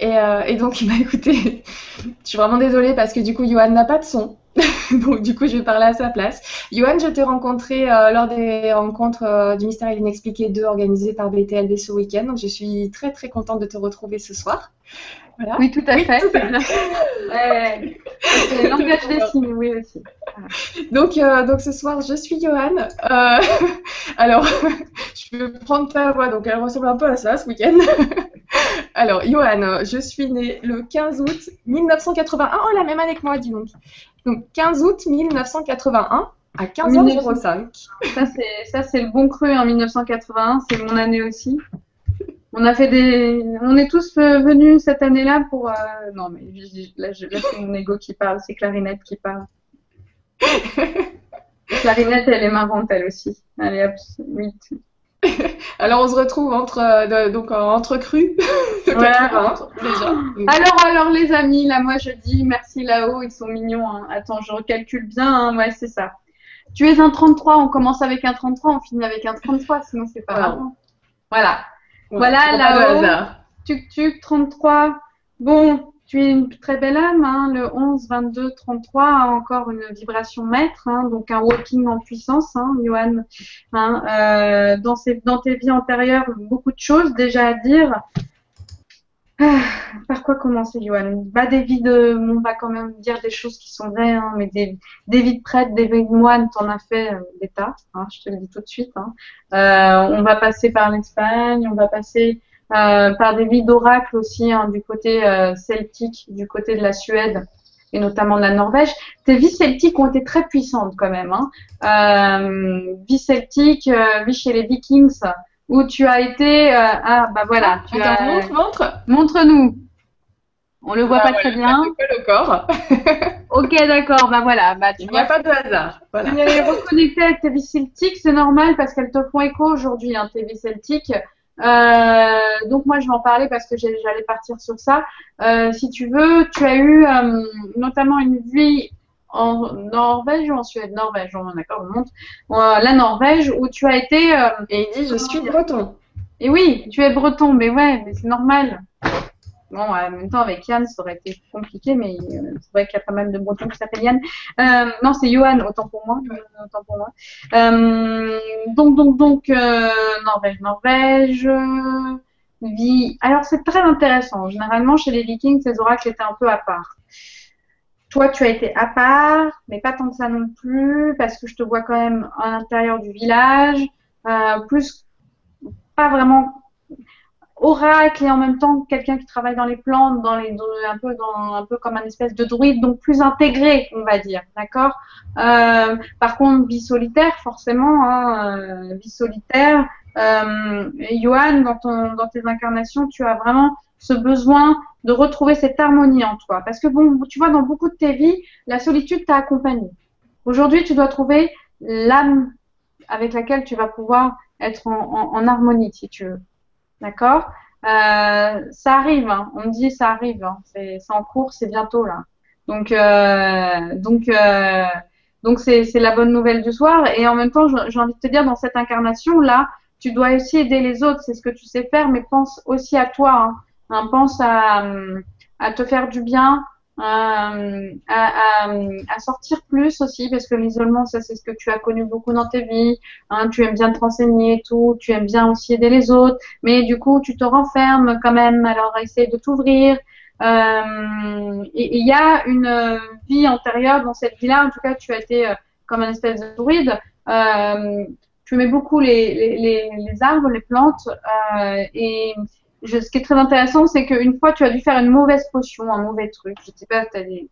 Et, euh, et donc, bah, écoutez, je suis vraiment désolée parce que du coup, Johan n'a pas de son. donc, du coup, je vais parler à sa place. Johan, je t'ai rencontré euh, lors des rencontres euh, du Mystère et l'Inexpliqué 2 organisées par BTLB ce week-end. Donc, je suis très, très contente de te retrouver ce soir. Voilà. Oui, tout à fait. Ouais. Langage des signes, oui aussi. Donc, euh, donc ce soir, je suis Johan. Euh, alors, je vais prendre ta voix, donc elle ressemble un peu à ça ce week-end. alors, Johan, je suis née le 15 août 1981. Oh, la même année que moi, dis donc. Donc, 15 août 1981 à 15h05. Ça, c'est, ça, c'est le bon cru en 1981. C'est mon année aussi. On a fait des, on est tous euh, venus cette année-là pour, euh, non, mais là, je- là, c'est mon ego qui parle, c'est Clarinette qui parle. Clarinette, elle est marrante, elle aussi. Allez, hop, 8. Alors, on se retrouve entre, euh, donc, entre crus. de Voilà. 80, déjà. Alors, alors, les amis, là, moi, je dis merci là-haut, ils sont mignons. hein. Attends, je recalcule bien. hein. Ouais, c'est ça. Tu es un 33, on commence avec un 33, on finit avec un 33, sinon c'est pas marrant. Voilà. Voilà, là-haut. Tuc Tuc, 33. Bon, tu es une très belle âme, hein, le 11, 22, 33 a encore une vibration maître, hein, donc un walking en puissance, hein, Johan. Hein, euh, dans, ces- dans tes vies antérieures, beaucoup de choses déjà à dire. Ah, par quoi commencer, Johan? Bah, des vies de. On va quand même dire des choses qui sont vraies, hein, mais des, des vies de prêtre, des vies de moine, t'en as fait euh, des tas, hein, je te le dis tout de suite. Hein. Euh, on va passer par l'Espagne, on va passer euh, par des vies d'oracle aussi hein, du côté euh, celtique, du côté de la Suède et notamment de la Norvège. Tes vies celtiques ont été très puissantes quand même. Hein. Euh, vie celtique, vie chez les Vikings, où tu as été... euh, ah, bah voilà. Tu Attends, as- montre, montre. Montre-nous. On le voit Ah, pas très bien. pas le corps. Ok, d'accord. Bah voilà. Bah, tu Il n'y a pas de hasard. Voilà. tu es reconnecté avec tes vies celtiques, c'est normal parce qu'elles te font écho aujourd'hui, hein, tes vies celtiques. Euh, donc moi je vais en parler parce que j'allais partir sur ça. Euh, si tu veux, tu as eu notamment une vie en Norvège ou en Suède? Norvège, on d'accord, on monte. Euh, la Norvège où tu as été euh, Et il dit, je suis breton. et oui, tu es breton, mais ouais, mais c'est normal. Bon, en même temps, avec Yann, ça aurait été compliqué, mais euh, c'est vrai qu'il y a pas mal de bretons qui s'appellent Yann. Euh, non, c'est Johan, autant pour moi. Autant pour moi. Euh, donc, donc, donc, Norvège, Norvège. Vie. Alors, c'est très intéressant. Généralement, chez les Vikings, ces oracles étaient un peu à part. Toi, tu as été à part, mais pas tant que ça non plus, parce que je te vois quand même à l'intérieur du village, euh, plus pas vraiment oracle et en même temps quelqu'un qui travaille dans les plantes, dans les, un peu dans un peu comme un espèce de druide, donc plus intégré, on va dire, d'accord? Euh, par contre, vie solitaire, forcément, hein, euh, vie solitaire. Euh, Johan, dans ton, dans tes incarnations, tu as vraiment ce besoin de retrouver cette harmonie en toi, parce que bon, tu vois, dans beaucoup de tes vies, la solitude t'a accompagné. Aujourd'hui, tu dois trouver l'âme avec laquelle tu vas pouvoir être en, harmonie, si tu veux. D'accord? Euh, Ça arrive, hein. on me dit ça arrive, hein. c'est en cours, c'est bientôt là. Donc, euh, donc, euh, donc c'est la bonne nouvelle du soir. Et en même temps, j'ai j'ai envie de te dire, dans cette incarnation là, tu dois aussi aider les autres, c'est ce que tu sais faire, mais pense aussi à toi. Hein. Hein, pense à, hum, à te faire du bien, euh, à, à, à sortir plus aussi, parce que l'isolement, ça c'est ce que tu as connu beaucoup dans tes vies. Hein, tu aimes bien te renseigner et tout, tu aimes bien aussi aider les autres, mais du coup tu te renfermes quand même. Alors essaye de t'ouvrir. Euh, il y a une euh, vie antérieure dans cette vie-là. En tout cas, tu as été euh, comme un espèce de druide. Euh, tu aimais beaucoup les, les, arbres, les plantes, euh, et je, ce qui est très intéressant, c'est qu'une fois, tu as dû faire une mauvaise potion, un mauvais truc. Je sais pas, t'as des...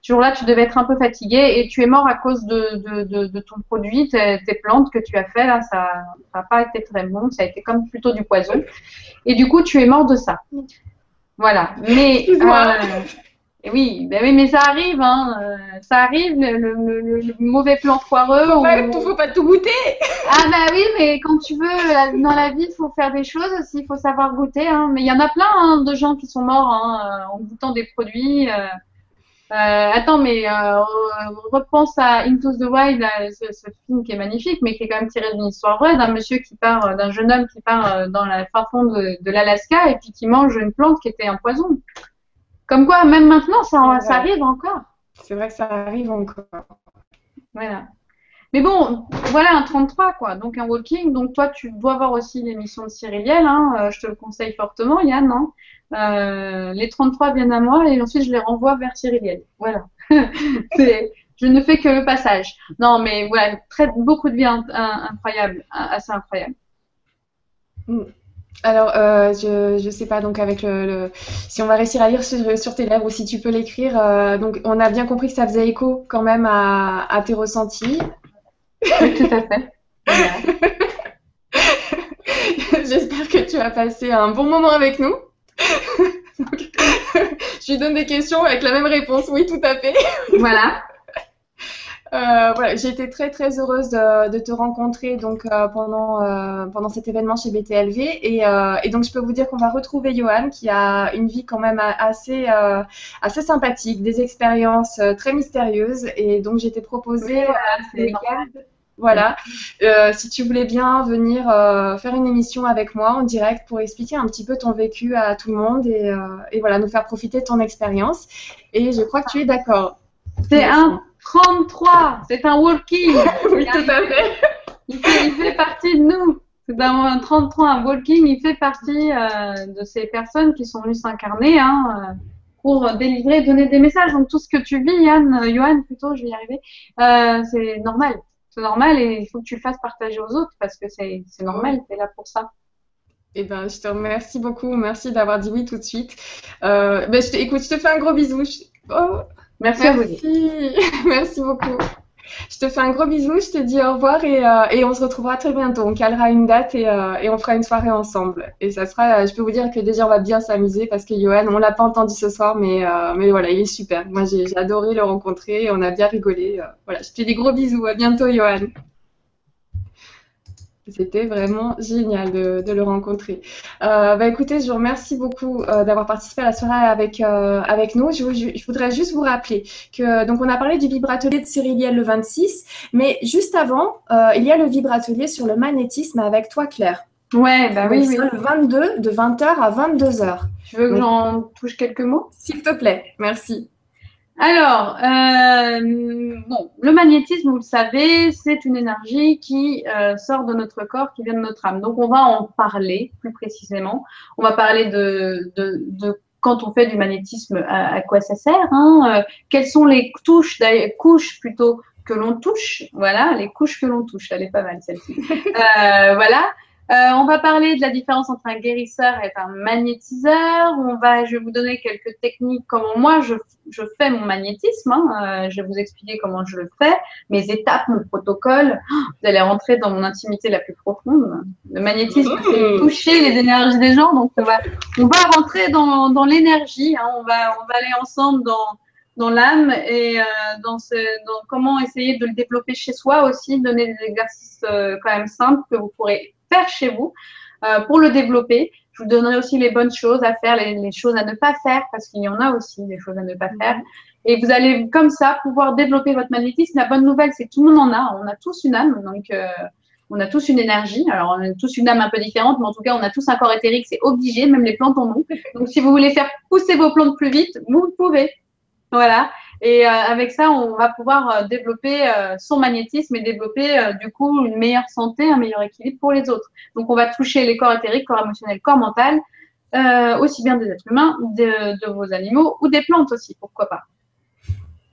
ce jour-là, tu devais être un peu fatigué et tu es mort à cause de, de, de, de ton produit, tes, tes plantes que tu as fait. Là, ça n'a pas été très bon. Ça a été comme plutôt du poison. Et du coup, tu es mort de ça. Voilà. Mais euh, et oui, ben oui, mais ça arrive, hein. euh, ça arrive, le, le, le- le mauvais plan foireux. Faut pas, ou- faut pas tout goûter. ah bah oui, mais quand tu veux, la- dans la vie, il faut faire des choses aussi, il faut savoir goûter. Hein. Mais il y en a plein hein, de gens qui sont morts hein, euh, en goûtant des produits. euh. Euh, attends, mais euh, re- repense à Into the Wild, là, ce, ce film qui est magnifique, mais qui est quand même tiré d'une histoire vraie, d'un monsieur qui part, euh, d'un jeune homme qui part euh, dans la fin fond de, de l'Alaska et puis qui mange une plante qui était un poison. Comme quoi, même maintenant, ça, arrive encore. C'est vrai que ça arrive encore. Voilà. Mais bon, voilà un 33, quoi. Donc un walking. Donc toi, tu dois voir aussi l'émission de Cyriliel. Hein. Euh, je te le conseille fortement, Yann. Hein. Euh, les 33 viennent à moi et ensuite je les renvoie vers Cyriliel. Voilà. C'est- je ne fais que le passage. Non, mais voilà, très, beaucoup de vie in- in- incroyable, assez incroyable. Alors, euh, je je sais pas donc avec le, le- si on va réussir à lire sur, sur tes lèvres ou si tu peux l'écrire. euh, donc, on a bien compris que ça faisait écho quand même à, à tes ressentis. Oui, tout à fait. J'espère que tu as passé un bon moment avec nous. Donc, je lui donne des questions avec la même réponse. Oui, tout à fait. Voilà. Euh, voilà, j'ai été très très heureuse de, de te rencontrer donc euh, pendant euh, pendant cet événement chez BTLV et, euh, et donc je peux vous dire qu'on va retrouver Johan qui a une vie quand même assez euh, assez sympathique, des expériences euh, très mystérieuses. Et donc j'ai été proposée euh, voilà, Euh, si tu voulais bien venir euh, faire une émission avec moi en direct pour expliquer un petit peu ton vécu à tout le monde et, euh, et voilà nous faire profiter de ton expérience. Et je crois que tu es d'accord. C'est un 33. C'est un walking. Oui, tout à fait. Il fait, il fait partie de nous. C'est un, un 33, un walking, il fait partie euh, de ces personnes qui sont venues s'incarner hein, euh, pour délivrer, donner des messages. Donc tout ce que tu vis, Yann, euh, Johan plutôt, je vais y arriver, euh, c'est normal. C'est normal et il faut que tu le fasses partager aux autres parce que c'est normal, tu es là pour ça. Eh ben, je te remercie beaucoup. Merci d'avoir dit oui tout de suite. Ben, je te- écoute, je te fais un gros bisou. Je- Oh, Merci à vous. merci. Merci beaucoup. Je te fais un gros bisou. Je te dis au revoir et, euh, on se retrouvera très bientôt. On calera une date et, euh, on fera une soirée ensemble. Et ça sera, je peux vous dire que déjà on va bien s'amuser parce que Johan, on l'a pas entendu ce soir, mais, euh, mais voilà, il est super. Moi, j'ai adoré le rencontrer. On a bien rigolé. Euh, voilà, je te fais des gros bisous. À bientôt, Johan. C'était vraiment génial de, de le rencontrer. Euh, bah écoutez, je vous remercie beaucoup euh, d'avoir participé à la soirée avec, euh, avec nous. Je, voudrais juste vous rappeler que donc on a parlé du vibratelier de Cyriliel le 26, mais juste avant, il y a le vibratelier sur le magnétisme avec toi, Claire. Ouais, bah oui, oui. c'est le 22 de 20h à 22h. Tu veux que j'en touche quelques mots? S'il te plaît, merci. Alors, euh, bon, le magnétisme, vous le savez, c'est une énergie qui euh, sort de notre corps, qui vient de notre âme. Donc, on va en parler plus précisément. On va parler de, de, de quand on fait du magnétisme, à, à quoi ça sert, hein, euh, quelles sont les touches, couches plutôt que l'on touche. Voilà, les couches que l'on touche, elle est pas mal celle-ci. Voilà. Euh, on va parler de la différence entre un guérisseur et un magnétiseur. On va, je vais vous donner quelques techniques, comment moi je, je fais mon magnétisme. hein. Euh, je vais vous expliquer comment je le fais, mes étapes, mon protocole. Oh, Vous allez rentrer dans mon intimité la plus profonde. Le magnétisme, c'est toucher les énergies des gens. Donc on va, on va rentrer dans, dans l'énergie. hein. On va, on va aller ensemble dans dans l'âme et euh, dans, ce, dans comment essayer de le développer chez soi aussi, donner des exercices euh, quand même simples que vous pourrez faire chez vous euh, pour le développer. Je vous donnerai aussi les bonnes choses à faire, les, les choses à ne pas faire, parce qu'il y en a aussi des choses à ne pas faire. Et vous allez comme ça pouvoir développer votre magnétisme. La bonne nouvelle, c'est que tout le monde en a. On a tous une âme, donc euh, on a tous une énergie. Alors, on a tous une âme un peu différente, mais en tout cas, on a tous un corps éthérique, c'est obligé, même les plantes en ont. Donc, si vous voulez faire pousser vos plantes plus vite, vous pouvez. Voilà. Et euh, avec ça, on va pouvoir euh, développer euh, son magnétisme et développer du coup une meilleure santé, un meilleur équilibre pour les autres. Donc, on va toucher les corps éthériques, corps émotionnel, corps mental, aussi bien des êtres humains, de vos animaux ou des plantes aussi, pourquoi pas.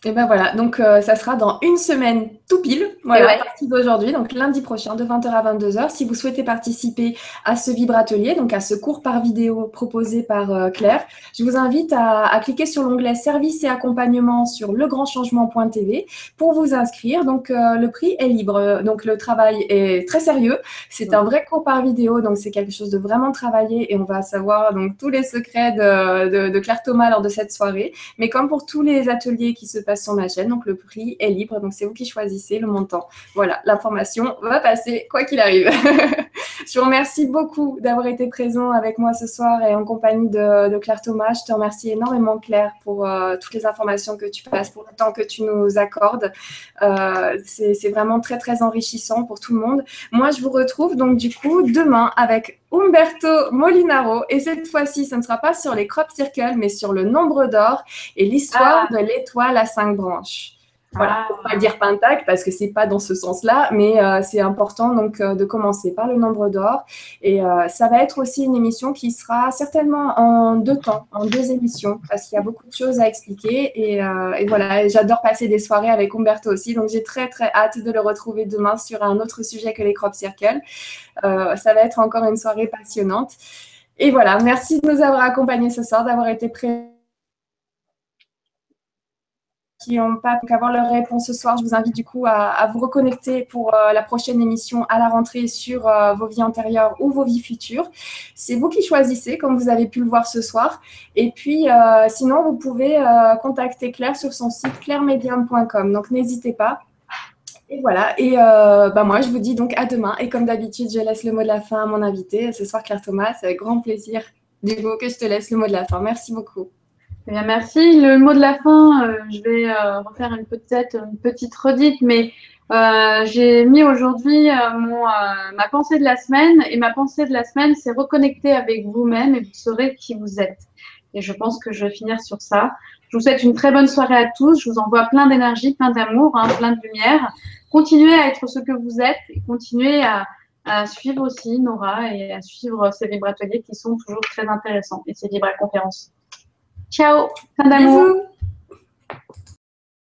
Et ben voilà, donc euh, ça sera dans une semaine tout pile, voilà, ouais. à partir d'aujourd'hui, donc lundi prochain de 20h à 22h. Si vous souhaitez participer à ce vibratelier, donc à ce cours par vidéo proposé par euh, Claire, je vous invite à, à cliquer sur l'onglet service et accompagnement sur legrandchangement.tv pour vous inscrire. Donc euh, le prix est libre, donc le travail est très sérieux. C'est un vrai cours par vidéo, donc c'est quelque chose de vraiment travaillé et on va savoir donc tous les secrets de, de, de Claire Thomas lors de cette soirée. Mais comme pour tous les ateliers qui se sur ma chaîne, donc le prix est libre, donc c'est vous qui choisissez le montant. Voilà, l'information va passer quoi qu'il arrive. je vous remercie beaucoup d'avoir été présent avec moi ce soir et en compagnie de, de Claire Thomas. Je te remercie énormément Claire pour euh, toutes les informations que tu passes, pour le temps que tu nous accordes. Euh, c'est vraiment très très enrichissant pour tout le monde. Moi, je vous retrouve donc du coup demain avec Umberto Molinaro et cette fois-ci, ce ne sera pas sur les crop circles, mais sur le nombre d'or et l'histoire de l'étoile à cinq branches. Voilà, Ah. faut pas dire pentacle parce que c'est pas dans ce sens-là, mais euh, c'est important donc euh, de commencer par le nombre d'or. Et euh, ça va être aussi une émission qui sera certainement en deux temps, en deux émissions, parce qu'il y a beaucoup de choses à expliquer. Et, euh, et voilà, j'adore passer des soirées avec Umberto aussi, donc j'ai très très hâte de le retrouver demain sur un autre sujet que les crop circles. Euh, ça va être encore une soirée passionnante. Et voilà, merci de nous avoir accompagnés ce soir, d'avoir été présents qui n'ont pas pu avoir leur réponse ce soir, je vous invite du coup à, vous reconnecter pour euh, la prochaine émission à la rentrée sur euh, vos vies antérieures ou vos vies futures. C'est vous qui choisissez, comme vous avez pu le voir ce soir. Et puis, euh, sinon, vous pouvez contacter Claire sur son site clairemedium.com. Donc, n'hésitez pas. Et voilà. Et bah, moi, je vous dis donc à demain. Et comme d'habitude, je laisse le mot de la fin à mon invité. Ce soir, Claire Thomas, c'est avec grand plaisir du coup que je te laisse le mot de la fin. Merci beaucoup. Eh bien, merci. Le mot de la fin, euh, je vais euh, refaire une petite, une petite redite, mais euh, j'ai mis aujourd'hui euh, euh, ma pensée de la semaine. Et ma pensée de la semaine, c'est reconnecter avec vous-même et vous saurez qui vous êtes. Et je pense que je vais finir sur ça. Je vous souhaite une très bonne soirée à tous. Je vous envoie plein d'énergie, plein d'amour, hein, plein de lumière. Continuez à être ce que vous êtes et continuez à, à suivre aussi Nora et à suivre ces vibrateliers qui sont toujours très intéressants et ces vibra-conférences. Ciao, plein.